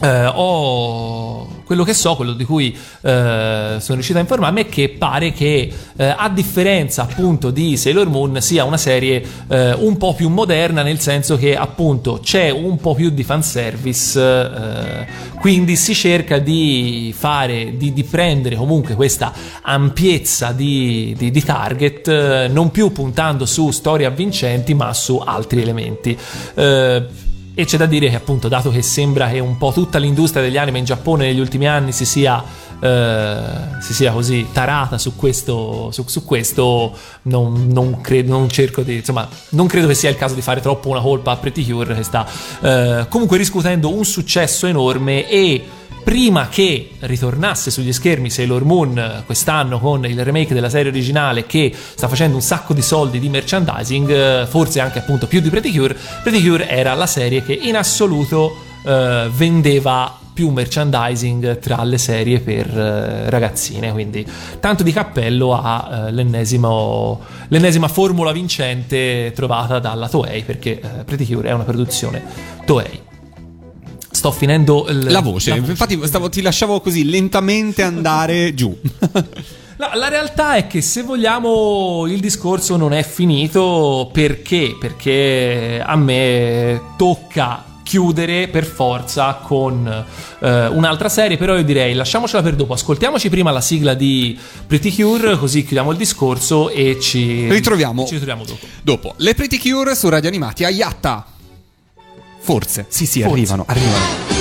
eh, ho quello che so, quello di cui eh, sono riuscito a informarmi è che pare che eh, a differenza appunto di Sailor Moon sia una serie eh, un po' più moderna nel senso che appunto c'è un po' più di fanservice eh, quindi si cerca di fare di, di prendere comunque questa ampiezza di, di- di target eh, non più puntando su storie avvincenti ma su altri elementi. Eh, e c'è da dire che appunto, dato che sembra che un po' tutta l'industria degli anime in Giappone negli ultimi anni si sia, eh, si sia così tarata su questo, su, su questo non, non credo, non cerco di, insomma, non credo che sia il caso di fare troppo una colpa a Pretty Cure che sta eh, comunque riscuotendo un successo enorme e prima che ritornasse sugli schermi Sailor Moon eh, quest'anno con il remake della serie originale che sta facendo un sacco di soldi di merchandising, eh, forse anche appunto più di Pretty Cure, Pretty Cure era la serie che in assoluto eh, vendeva più merchandising tra le serie per eh, ragazzine, quindi tanto di cappello a eh, formula vincente trovata dalla Toei, perché eh, Pretty Cure è una produzione Toei. Sto finendo il-
La voce, infatti stavo- ti lasciavo così lentamente andare giù.
La, la realtà è che se vogliamo il discorso non è finito perché? Perché a me tocca chiudere per forza con eh, un'altra serie, però io direi lasciamocela per dopo, ascoltiamoci prima la sigla di Pretty Cure, così chiudiamo il discorso e ci
Ritroviamo.
ci ritroviamo dopo.
Dopo, le Pretty Cure su Radio Animati a Yatta. Forse, sì, sì,
Forse.
arrivano, arrivano.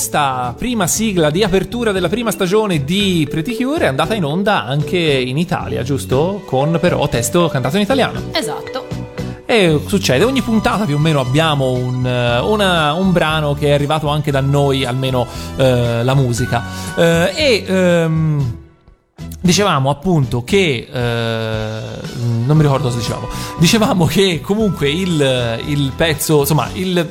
Questa prima sigla di apertura della prima stagione di Pretty Cure è andata in onda anche in Italia, giusto? Con però testo cantato in italiano.
Esatto.
E succede, ogni puntata più o meno abbiamo un, eh, una- un brano che è arrivato anche da noi, almeno eh, la musica. Eh, e ehm, dicevamo appunto che... eh, non mi ricordo cosa dicevamo. Dicevamo che comunque il, il pezzo, insomma, il...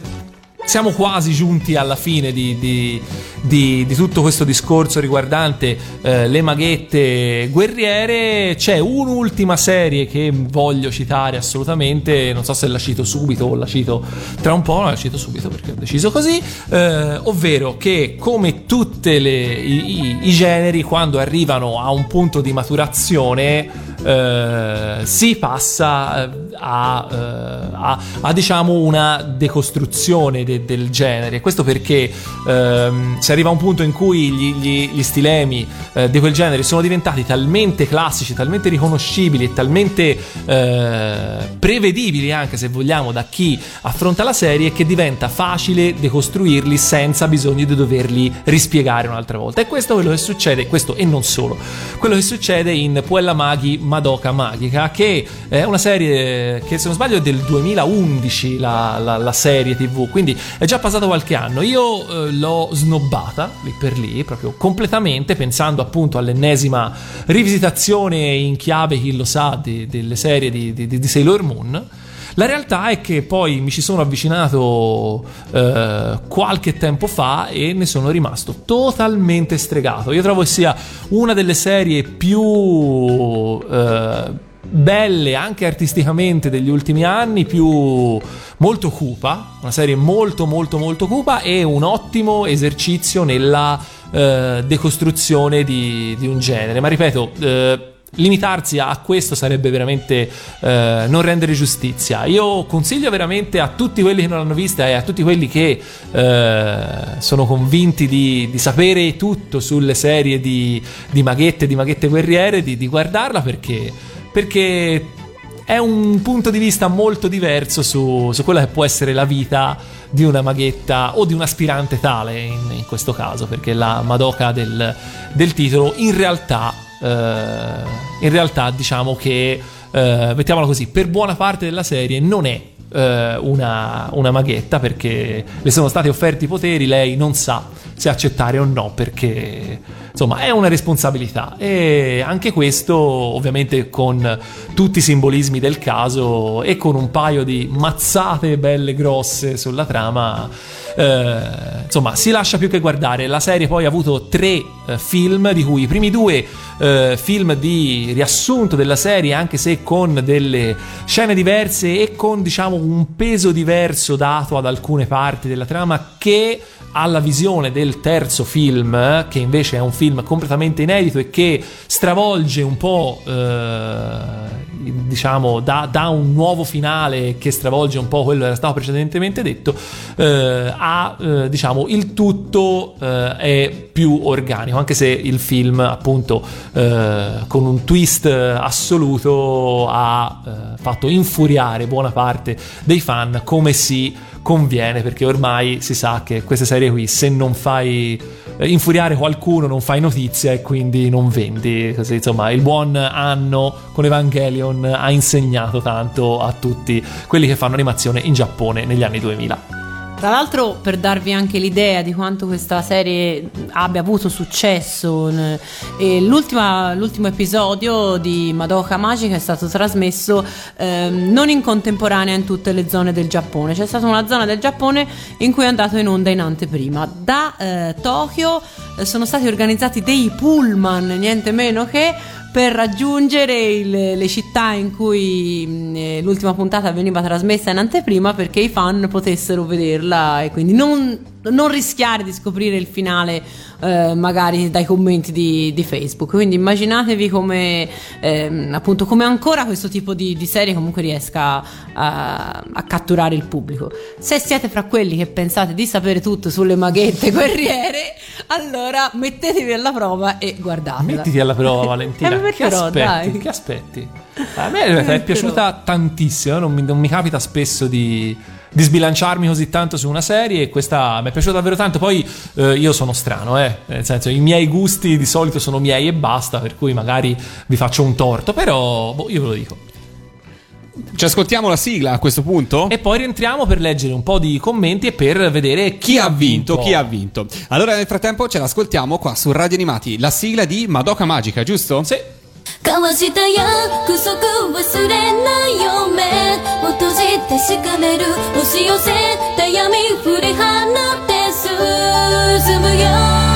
Siamo quasi giunti alla fine di, di- di- di tutto questo discorso riguardante eh, le maghette guerriere. C'è un'ultima serie che voglio citare assolutamente. Non so se la cito subito o la cito tra un po'. La cito subito perché ho deciso così. eh, ovvero che, come tutti i- i generi, quando arrivano a un punto di maturazione, eh, si passa eh, a, eh, a- a, diciamo una decostruzione de- del genere. Questo perché ehm, si arriva a un punto in cui gli, gli- gli stilemi eh, di quel genere sono diventati talmente classici, talmente riconoscibili e talmente eh, prevedibili anche se vogliamo da chi affronta la serie che diventa facile decostruirli senza bisogno di doverli rispiegare un'altra volta. E questo è quello che succede, questo e non solo, quello che succede in Puella Maghi Madoka Magica, che è una serie che se non sbaglio è del 2011 la, la- la serie tv, quindi è già passato qualche anno. Io eh, l'ho snobbata lì per lì, proprio completamente, pensando appunto all'ennesima rivisitazione in chiave, chi lo sa, di- delle serie di, di- di Sailor Moon. La realtà è che poi mi ci sono avvicinato eh, qualche tempo fa e ne sono rimasto totalmente stregato. Io trovo che sia una delle serie più eh, belle anche artisticamente degli ultimi anni, più molto cupa, una serie molto molto molto cupa e un ottimo esercizio nella eh, decostruzione di, di un genere. Ma ripeto, eh, limitarsi a questo sarebbe veramente eh, non rendere giustizia. Io consiglio veramente a tutti quelli che non l'hanno vista e a tutti quelli che eh, sono convinti di, di sapere tutto sulle serie di, di maghette, di maghette guerriere, di, di guardarla perché, perché è un punto di vista molto diverso su, su quella che può essere la vita di una maghetta o di un aspirante tale in, in questo caso, perché la Madoka del, del titolo in realtà, in realtà diciamo che, eh, mettiamola così, per buona parte della serie non è eh, una, una maghetta perché le sono stati offerti i poteri, lei non sa se accettare o no perché insomma è una responsabilità. E anche questo ovviamente con tutti i simbolismi del caso e con un paio di mazzate belle grosse sulla trama eh, insomma si lascia più che guardare. La serie poi ha avuto tre eh, film di cui i primi due eh, film di riassunto della serie anche se con delle scene diverse e con diciamo un peso diverso dato ad alcune parti della trama che alla visione del terzo film, che invece è un film completamente inedito e che stravolge un po', eh, diciamo, da, da un nuovo finale che stravolge un po' quello che era stato precedentemente detto, eh, a, eh, diciamo, il tutto eh, è più organico, anche se il film, appunto, eh, con un twist assoluto ha eh, fatto infuriare buona parte dei fan come si conviene perché ormai si sa che queste serie qui se non fai eh, infuriare qualcuno non fai notizia e quindi non vendi. Insomma il buon anno con Evangelion ha insegnato tanto a tutti quelli che fanno animazione in Giappone negli anni 2000
Tra l'altro, per darvi anche l'idea di quanto questa serie abbia avuto successo, eh, l'ultimo episodio di Madoka Magica è stato trasmesso ehm, non in contemporanea in tutte le zone del Giappone. C'è stata una zona del Giappone in cui è andato in onda in anteprima. Da eh, Tokyo eh, sono stati organizzati dei pullman, niente meno che per raggiungere il- le città in cui mh, eh, l'ultima puntata veniva trasmessa in anteprima perché i fan potessero vederla e quindi non, non rischiare di scoprire il finale eh, magari dai commenti di, di Facebook. Quindi immaginatevi come ehm, appunto come ancora questo tipo di, di serie comunque riesca a, a catturare il pubblico. Se siete fra quelli che pensate di sapere tutto sulle maghette guerriere, allora mettetevi alla prova e guardatela.
mettiti alla prova Valentina
Eh,
che aspetti? che aspetti? A me è piaciuta tantissimo, non mi, non mi capita spesso di, di sbilanciarmi così tanto su una serie e questa mi è piaciuta davvero tanto. Poi eh, io sono strano, eh, nel senso i miei gusti di solito sono miei e basta, per cui magari vi faccio un torto, però boh, io ve lo dico.
Ci ascoltiamo la sigla a questo punto?
E poi rientriamo per leggere un po' di commenti e per vedere chi,
Chi ha vinto? Chi ha vinto? Allora nel frattempo ce l'ascoltiamo qua su Radio Animati, la sigla di Madoka Magica, giusto?
Sì.
交わした約束忘れないよ目を閉じてしかめる押し寄せた闇振り放って進むよ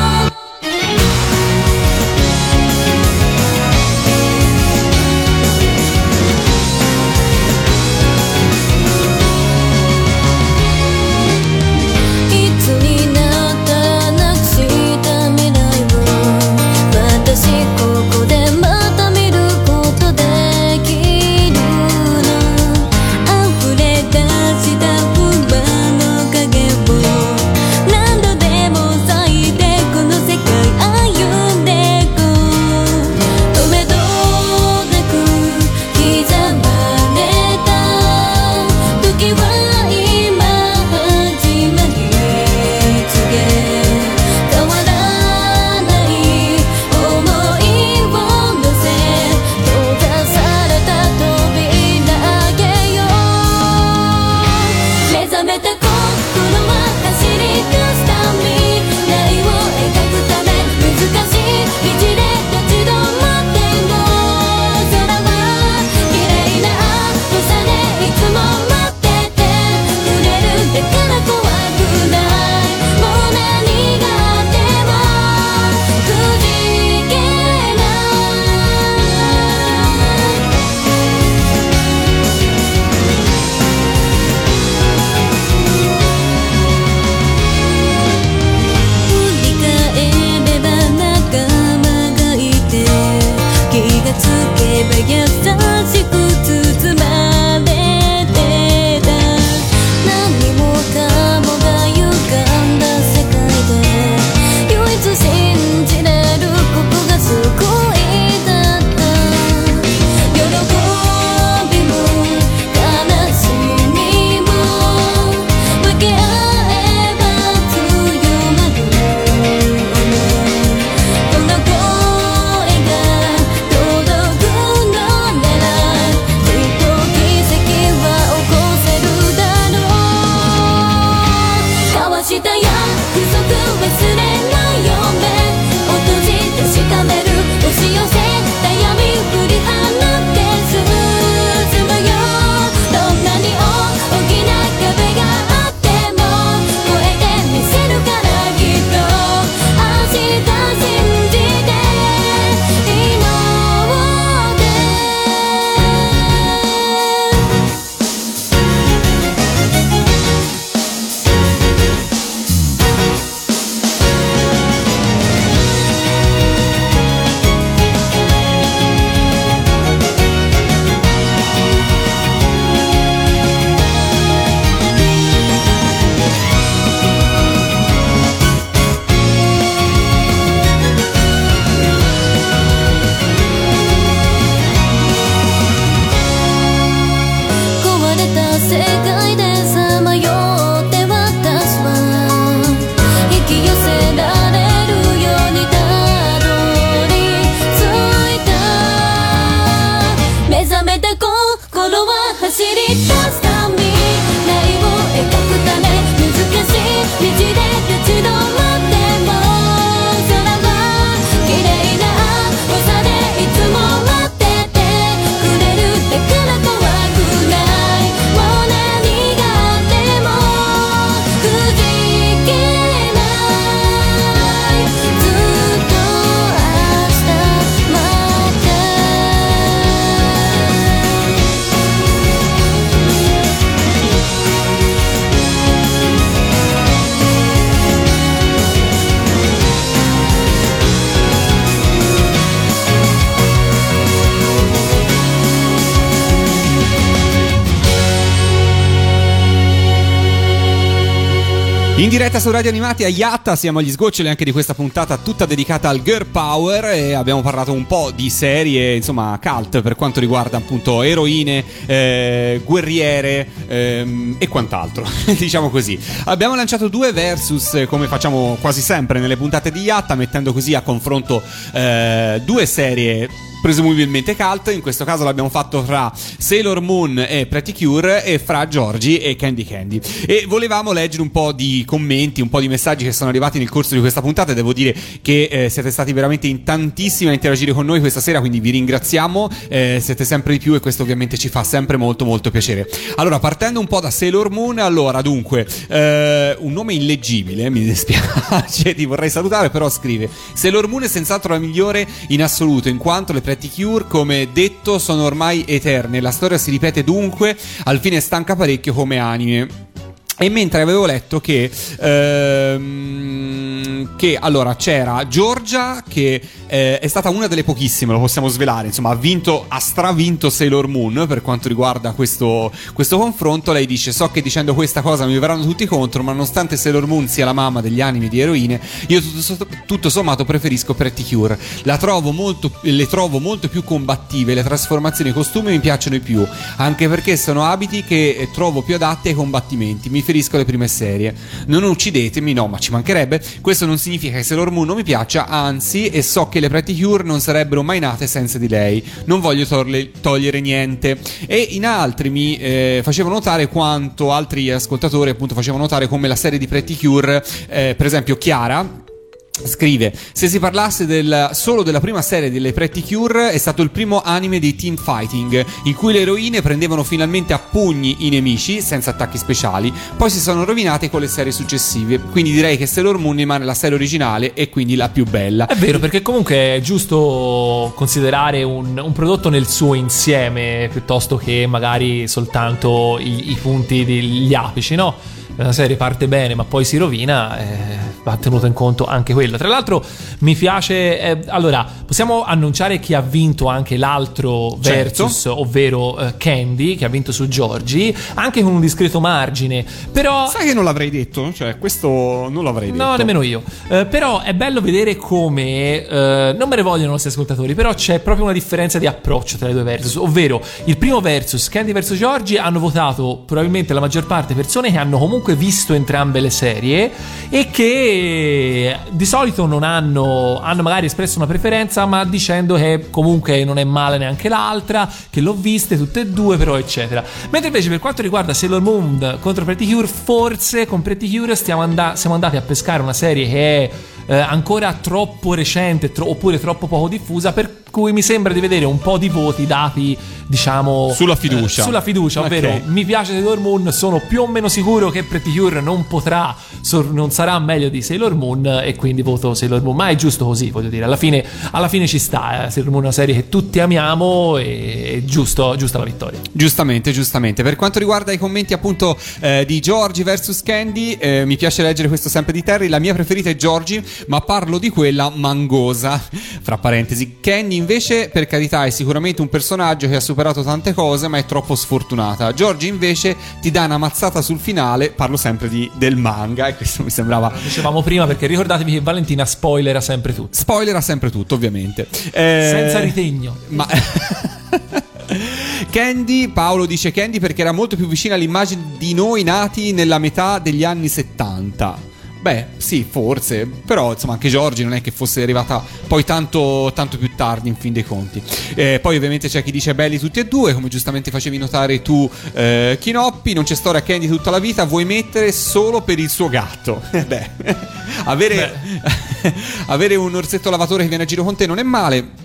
diretta su Radio Animati a Yatta siamo agli sgoccioli anche di questa puntata tutta dedicata al girl power e abbiamo parlato un po' di serie insomma cult per quanto riguarda appunto eroine, eh, guerriere ehm, e quant'altro diciamo così. Abbiamo lanciato due versus eh, come facciamo quasi sempre nelle puntate di Yatta mettendo così a confronto eh, due serie presumibilmente cult. In questo caso l'abbiamo fatto fra Sailor Moon e Pretty Cure e fra Giorgi e Candy Candy. E volevamo leggere un po' di commenti, un po' di messaggi che sono arrivati nel corso di questa puntata. Devo dire che eh, siete stati veramente in tantissimi a interagire con noi questa sera, quindi vi ringraziamo. Eh, siete sempre di più e questo ovviamente ci fa sempre molto molto piacere. Allora, partendo un po' da Sailor Moon, allora dunque, eh, un nome illeggibile, mi dispiace, ti vorrei salutare, però scrive Sailor Moon è senz'altro la migliore in assoluto, in quanto le Pretty Cure, come detto, sono ormai eterne. La storia si ripete dunque, al fine stanca parecchio come anime. E mentre avevo letto che, ehm, che allora c'era Giorgia che eh, è stata una delle pochissime, lo possiamo svelare, insomma ha vinto, ha stravinto Sailor Moon per quanto riguarda questo, questo confronto. Lei dice so che dicendo questa cosa mi verranno tutti contro, ma nonostante Sailor Moon sia la mamma degli animi di eroine, io tutto, tutto sommato preferisco Pretty Cure. Trovo molto, le trovo molto più combattive, le trasformazioni e i costumi mi piacciono di più, anche perché sono abiti che trovo più adatti ai combattimenti. Mi riferisco alle prime serie. Non uccidetemi, no, ma ci mancherebbe. Questo non significa che Sailor Moon non mi piaccia, anzi, e so che le Pretty Cure non sarebbero mai nate senza di lei. Non voglio torle- togliere niente. E in altri mi eh, facevano notare quanto altri ascoltatori appunto facevano notare come la serie di Pretty Cure, eh, per esempio Chiara, Scrive: Se si parlasse del, solo della prima serie delle Pretty Cure, è stato il primo anime di team fighting, in cui le eroine prendevano finalmente a pugni i nemici senza attacchi speciali. Poi si sono rovinate con le serie successive. Quindi direi che Sailor Moon rimane la serie originale e quindi la più bella.
È vero, perché comunque è giusto considerare un, un prodotto nel suo insieme piuttosto che magari soltanto i, i punti degli apici, no? Una serie parte bene ma poi si rovina, eh, va tenuto in conto anche quello. Tra l'altro mi piace, eh, allora possiamo annunciare chi ha vinto anche l'altro
Certo.
versus, ovvero eh, Candy, che ha vinto su Giorgi, anche con un discreto margine, però...
Sai che non l'avrei detto? Cioè, questo non l'avrei detto.
No, nemmeno io. Eh, però è bello vedere come. eh, non me ne vogliono i nostri ascoltatori, però c'è proprio una differenza di approccio tra i due versus. Ovvero, il primo versus, Candy vs Giorgi, hanno votato probabilmente la maggior parte persone che hanno comunque visto entrambe le serie e che di solito non hanno. hanno magari espresso una preferenza, ma dicendo che comunque non è male neanche l'altra, che l'ho viste tutte e due, però, eccetera. Mentre invece per quanto riguarda Sailor Moon contro Pretty Cure, forse con Pretty Cure and- siamo andati a pescare una serie che è eh, ancora troppo recente tro- oppure troppo poco diffusa per cui mi sembra di vedere un po' di voti dati diciamo
Sulla fiducia.
eh, sulla fiducia ovvero
Ok.
mi piace Sailor Moon sono più o meno sicuro che Pretty Cure non potrà sor- non sarà meglio di Sailor Moon e quindi voto Sailor Moon ma è giusto così voglio dire alla fine, alla fine ci sta eh. Sailor Moon è una serie che tutti amiamo e è giusto, giusta la vittoria
Giustamente, giustamente. Per quanto riguarda i commenti appunto eh, di Giorgi vs Candy, eh, mi piace leggere questo sempre di Terry. La mia preferita è Giorgi, ma parlo di quella mangosa. Fra parentesi, Candy invece, per carità, è sicuramente un personaggio che ha superato tante cose, ma è troppo sfortunata. Giorgi invece ti dà una mazzata sul finale. Parlo sempre di- del manga, e questo mi sembrava.
dicevamo prima perché ricordatevi che Valentina spoilera sempre tutto
Spoiler ha sempre tutto, ovviamente. Eh,
senza ritegno
Ma Candy, Paolo dice Candy perché era molto più vicina all'immagine di noi nati nella metà degli anni 70. Beh, sì, forse, però insomma anche Giorgi non è che fosse arrivata poi tanto, tanto più tardi in fin dei conti. Eh, poi ovviamente c'è chi dice belli tutti e due, come giustamente facevi notare tu, eh, Chinoppi, non c'è storia Candy tutta la vita, vuoi mettere solo per il suo gatto. Beh, avere, avere un orsetto lavatore che viene a giro con te non è male.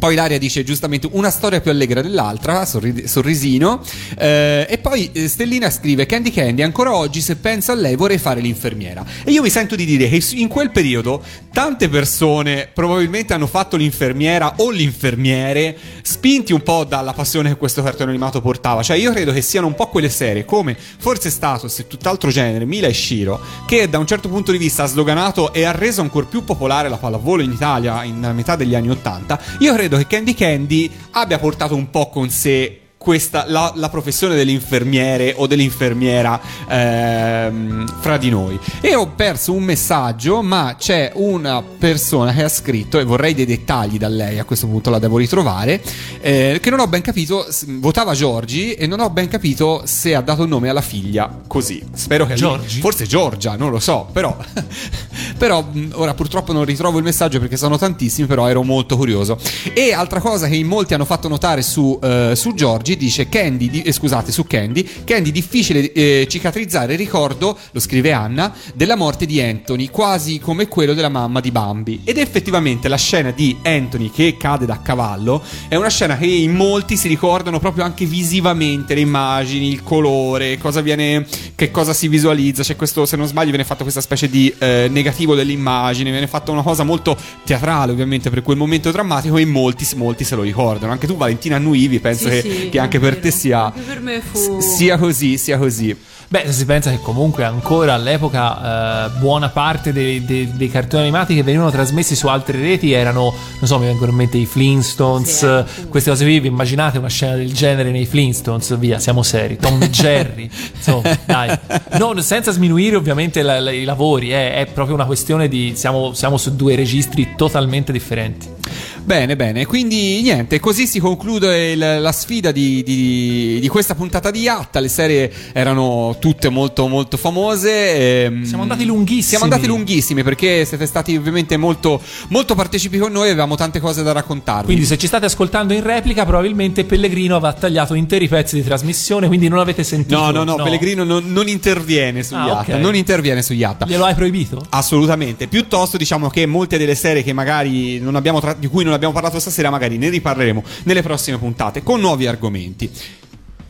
Poi Laria dice giustamente una storia più allegra dell'altra, sorri- sorrisino. Eh, e poi eh, Stellina scrive: Candy Candy, ancora oggi se penso a lei vorrei fare l'infermiera. E io mi sento di dire che in quel periodo tante persone probabilmente hanno fatto l'infermiera o l'infermiere, spinti un po' dalla passione che questo cartone animato portava. Cioè, io credo che siano un po' quelle serie come Forse Status e tutt'altro genere, Mila e Shiro, che da un certo punto di vista ha sdoganato e ha reso ancora più popolare la pallavolo in Italia in metà degli anni Ottanta. Io credo che Candy Candy abbia portato un po' con sé questa, la, la professione dell'infermiere o dell'infermiera ehm, fra di noi. E ho perso un messaggio, ma c'è una persona che ha scritto, e vorrei dei dettagli da lei, a questo punto la devo ritrovare, eh, che non ho ben capito, votava Giorgi e non ho ben capito se ha dato nome alla figlia così. Spero che...
Giorgi?
Forse Giorgia, non lo so, però... però mh, ora purtroppo non ritrovo il messaggio perché sono tantissimi, però ero molto curioso. E altra cosa che in molti hanno fatto notare su, eh, su Giorgi dice Candy, di- eh, scusate, su Candy, Candy difficile eh, cicatrizzare il ricordo, lo scrive Anna, della morte di Anthony, quasi come quello della mamma di Bambi. Ed effettivamente la scena di Anthony che cade da cavallo è una scena che in molti si ricordano proprio anche visivamente, le immagini, il colore, cosa viene, che cosa si visualizza. C'è questo, se non sbaglio, viene fatto questa specie di eh, negativo dell'immagine, viene fatta una cosa molto teatrale ovviamente per quel momento drammatico e molti, molti se lo ricordano. Anche tu Valentina annuivi, penso
Sì,
che,
sì,
che anche per te sia,
Anche per me fu-
sia così, sia così.
Beh, se si pensa che comunque ancora all'epoca eh, buona parte dei, dei- dei cartoni animati che venivano trasmessi su altre reti erano, non so, mi vengono in mente i Flintstones,
Sì,
eh,
appunto.
queste cose qui, vi immaginate una scena del genere nei Flintstones, via, siamo seri, Tom e Jerry, insomma, dai. Non, senza sminuire ovviamente la- la- i lavori, eh, è proprio una questione di, siamo, siamo su due registri totalmente differenti.
Bene, bene, quindi niente, così si conclude il- la sfida di, di- di questa puntata di Yatta. Le serie erano tutte molto, molto famose. ehm,
Siamo andati lunghissimi.
Siamo andati lunghissimi perché siete stati ovviamente molto, molto partecipi con noi e avevamo tante cose da raccontarvi.
Quindi se ci state ascoltando in replica probabilmente Pellegrino aveva tagliato interi pezzi di trasmissione, quindi non avete sentito.
no, no, no, Pellegrino non, non interviene su
Ah,
Yatta.
ok.
Non interviene su Yatta.
Glielo hai proibito?
Assolutamente, piuttosto diciamo che molte delle serie che magari non abbiamo tra- di cui non abbiamo parlato stasera, magari ne riparleremo nelle prossime puntate con nuovi argomenti.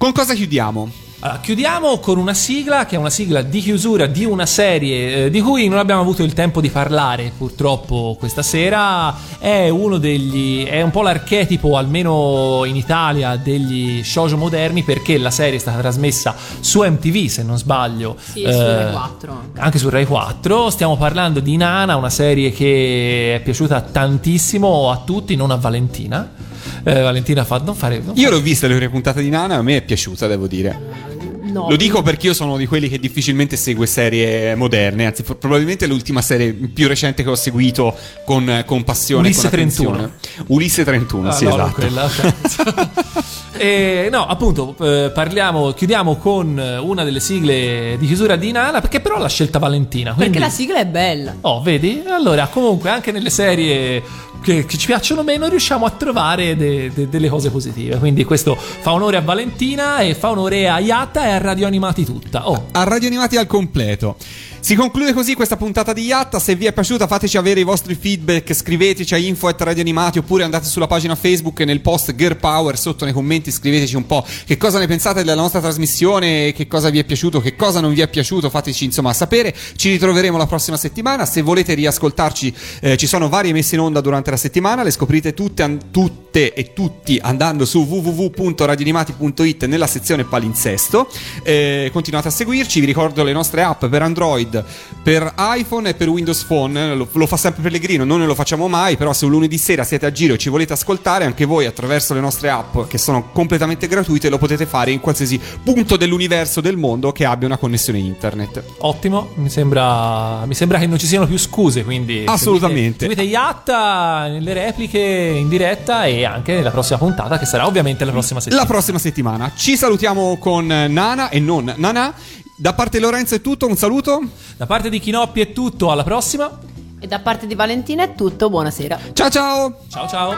Con cosa chiudiamo?
Allora, chiudiamo con una sigla che è una sigla di chiusura di una serie eh, di cui non abbiamo avuto il tempo di parlare purtroppo questa sera. È uno degli. è un po' l'archetipo, almeno in Italia, degli shoujo moderni perché la serie è stata trasmessa su MTV, se non sbaglio.
Sì, e su Rai 4 anche.
Anche su Rai 4. Stiamo parlando di Nana, una serie che è piaciuta tantissimo a tutti, non a Valentina. Eh, Valentina fa non fare. non
Io l'ho vista le prime puntate di Nana, a me è piaciuta, devo dire.
No,
Lo dico perché io sono di quelli che difficilmente segue serie moderne, anzi, pro- probabilmente l'ultima serie più recente che ho seguito con, con passione.
Ulisse
con attenzione. Ulisse 31,
Ah,
sì,
no,
esatto.
quella. E, no, appunto, eh, parliamo, chiudiamo con una delle sigle di chiusura di Nana, perché però l'ha scelta Valentina. Quindi,
Perché la sigla è bella.
Oh, vedi? Allora, comunque, anche nelle serie che, che ci piacciono meno, riusciamo a trovare de- de- delle cose positive. Quindi, questo fa onore a Valentina e fa onore a Yatta e a Radio Animati tutta. Oh,
a Radio Animati al completo. Si conclude così questa puntata di Yatta. Se vi è piaciuta, fateci avere i vostri feedback. Scriveteci a info at Radio Animati oppure andate sulla pagina Facebook nel post Girl Power sotto nei commenti. Scriveteci un po' che cosa ne pensate della nostra trasmissione, che cosa vi è piaciuto, che cosa non vi è piaciuto. Fateci insomma sapere. Ci ritroveremo la prossima settimana. Se volete riascoltarci, eh, ci sono varie messe in onda durante la settimana. Le scoprite tutte, an- tutte e tutti andando su www.radioanimati.it nella sezione palinsesto. Eh, continuate a seguirci. Vi ricordo le nostre app per Android, per iPhone e per Windows Phone. Lo, lo fa sempre Pellegrino, noi non lo facciamo mai. Però, se un lunedì sera siete a giro e ci volete ascoltare, anche voi attraverso le nostre app che sono completamente gratuite, lo potete fare in qualsiasi punto dell'universo del mondo che abbia una connessione internet.
ottimo. Mi sembra, mi sembra che non ci siano più scuse. Quindi,
Assolutamente.
Seguite, seguite Yatta nelle repliche in diretta e anche nella prossima puntata, che sarà ovviamente la prossima settimana.
La prossima settimana ci salutiamo con Nana e non Nana. Da parte di Lorenzo è tutto, un saluto.
Da parte di Chinoppi è tutto, alla prossima.
E da parte di Valentina è tutto, buonasera.
Ciao ciao!
Ciao ciao.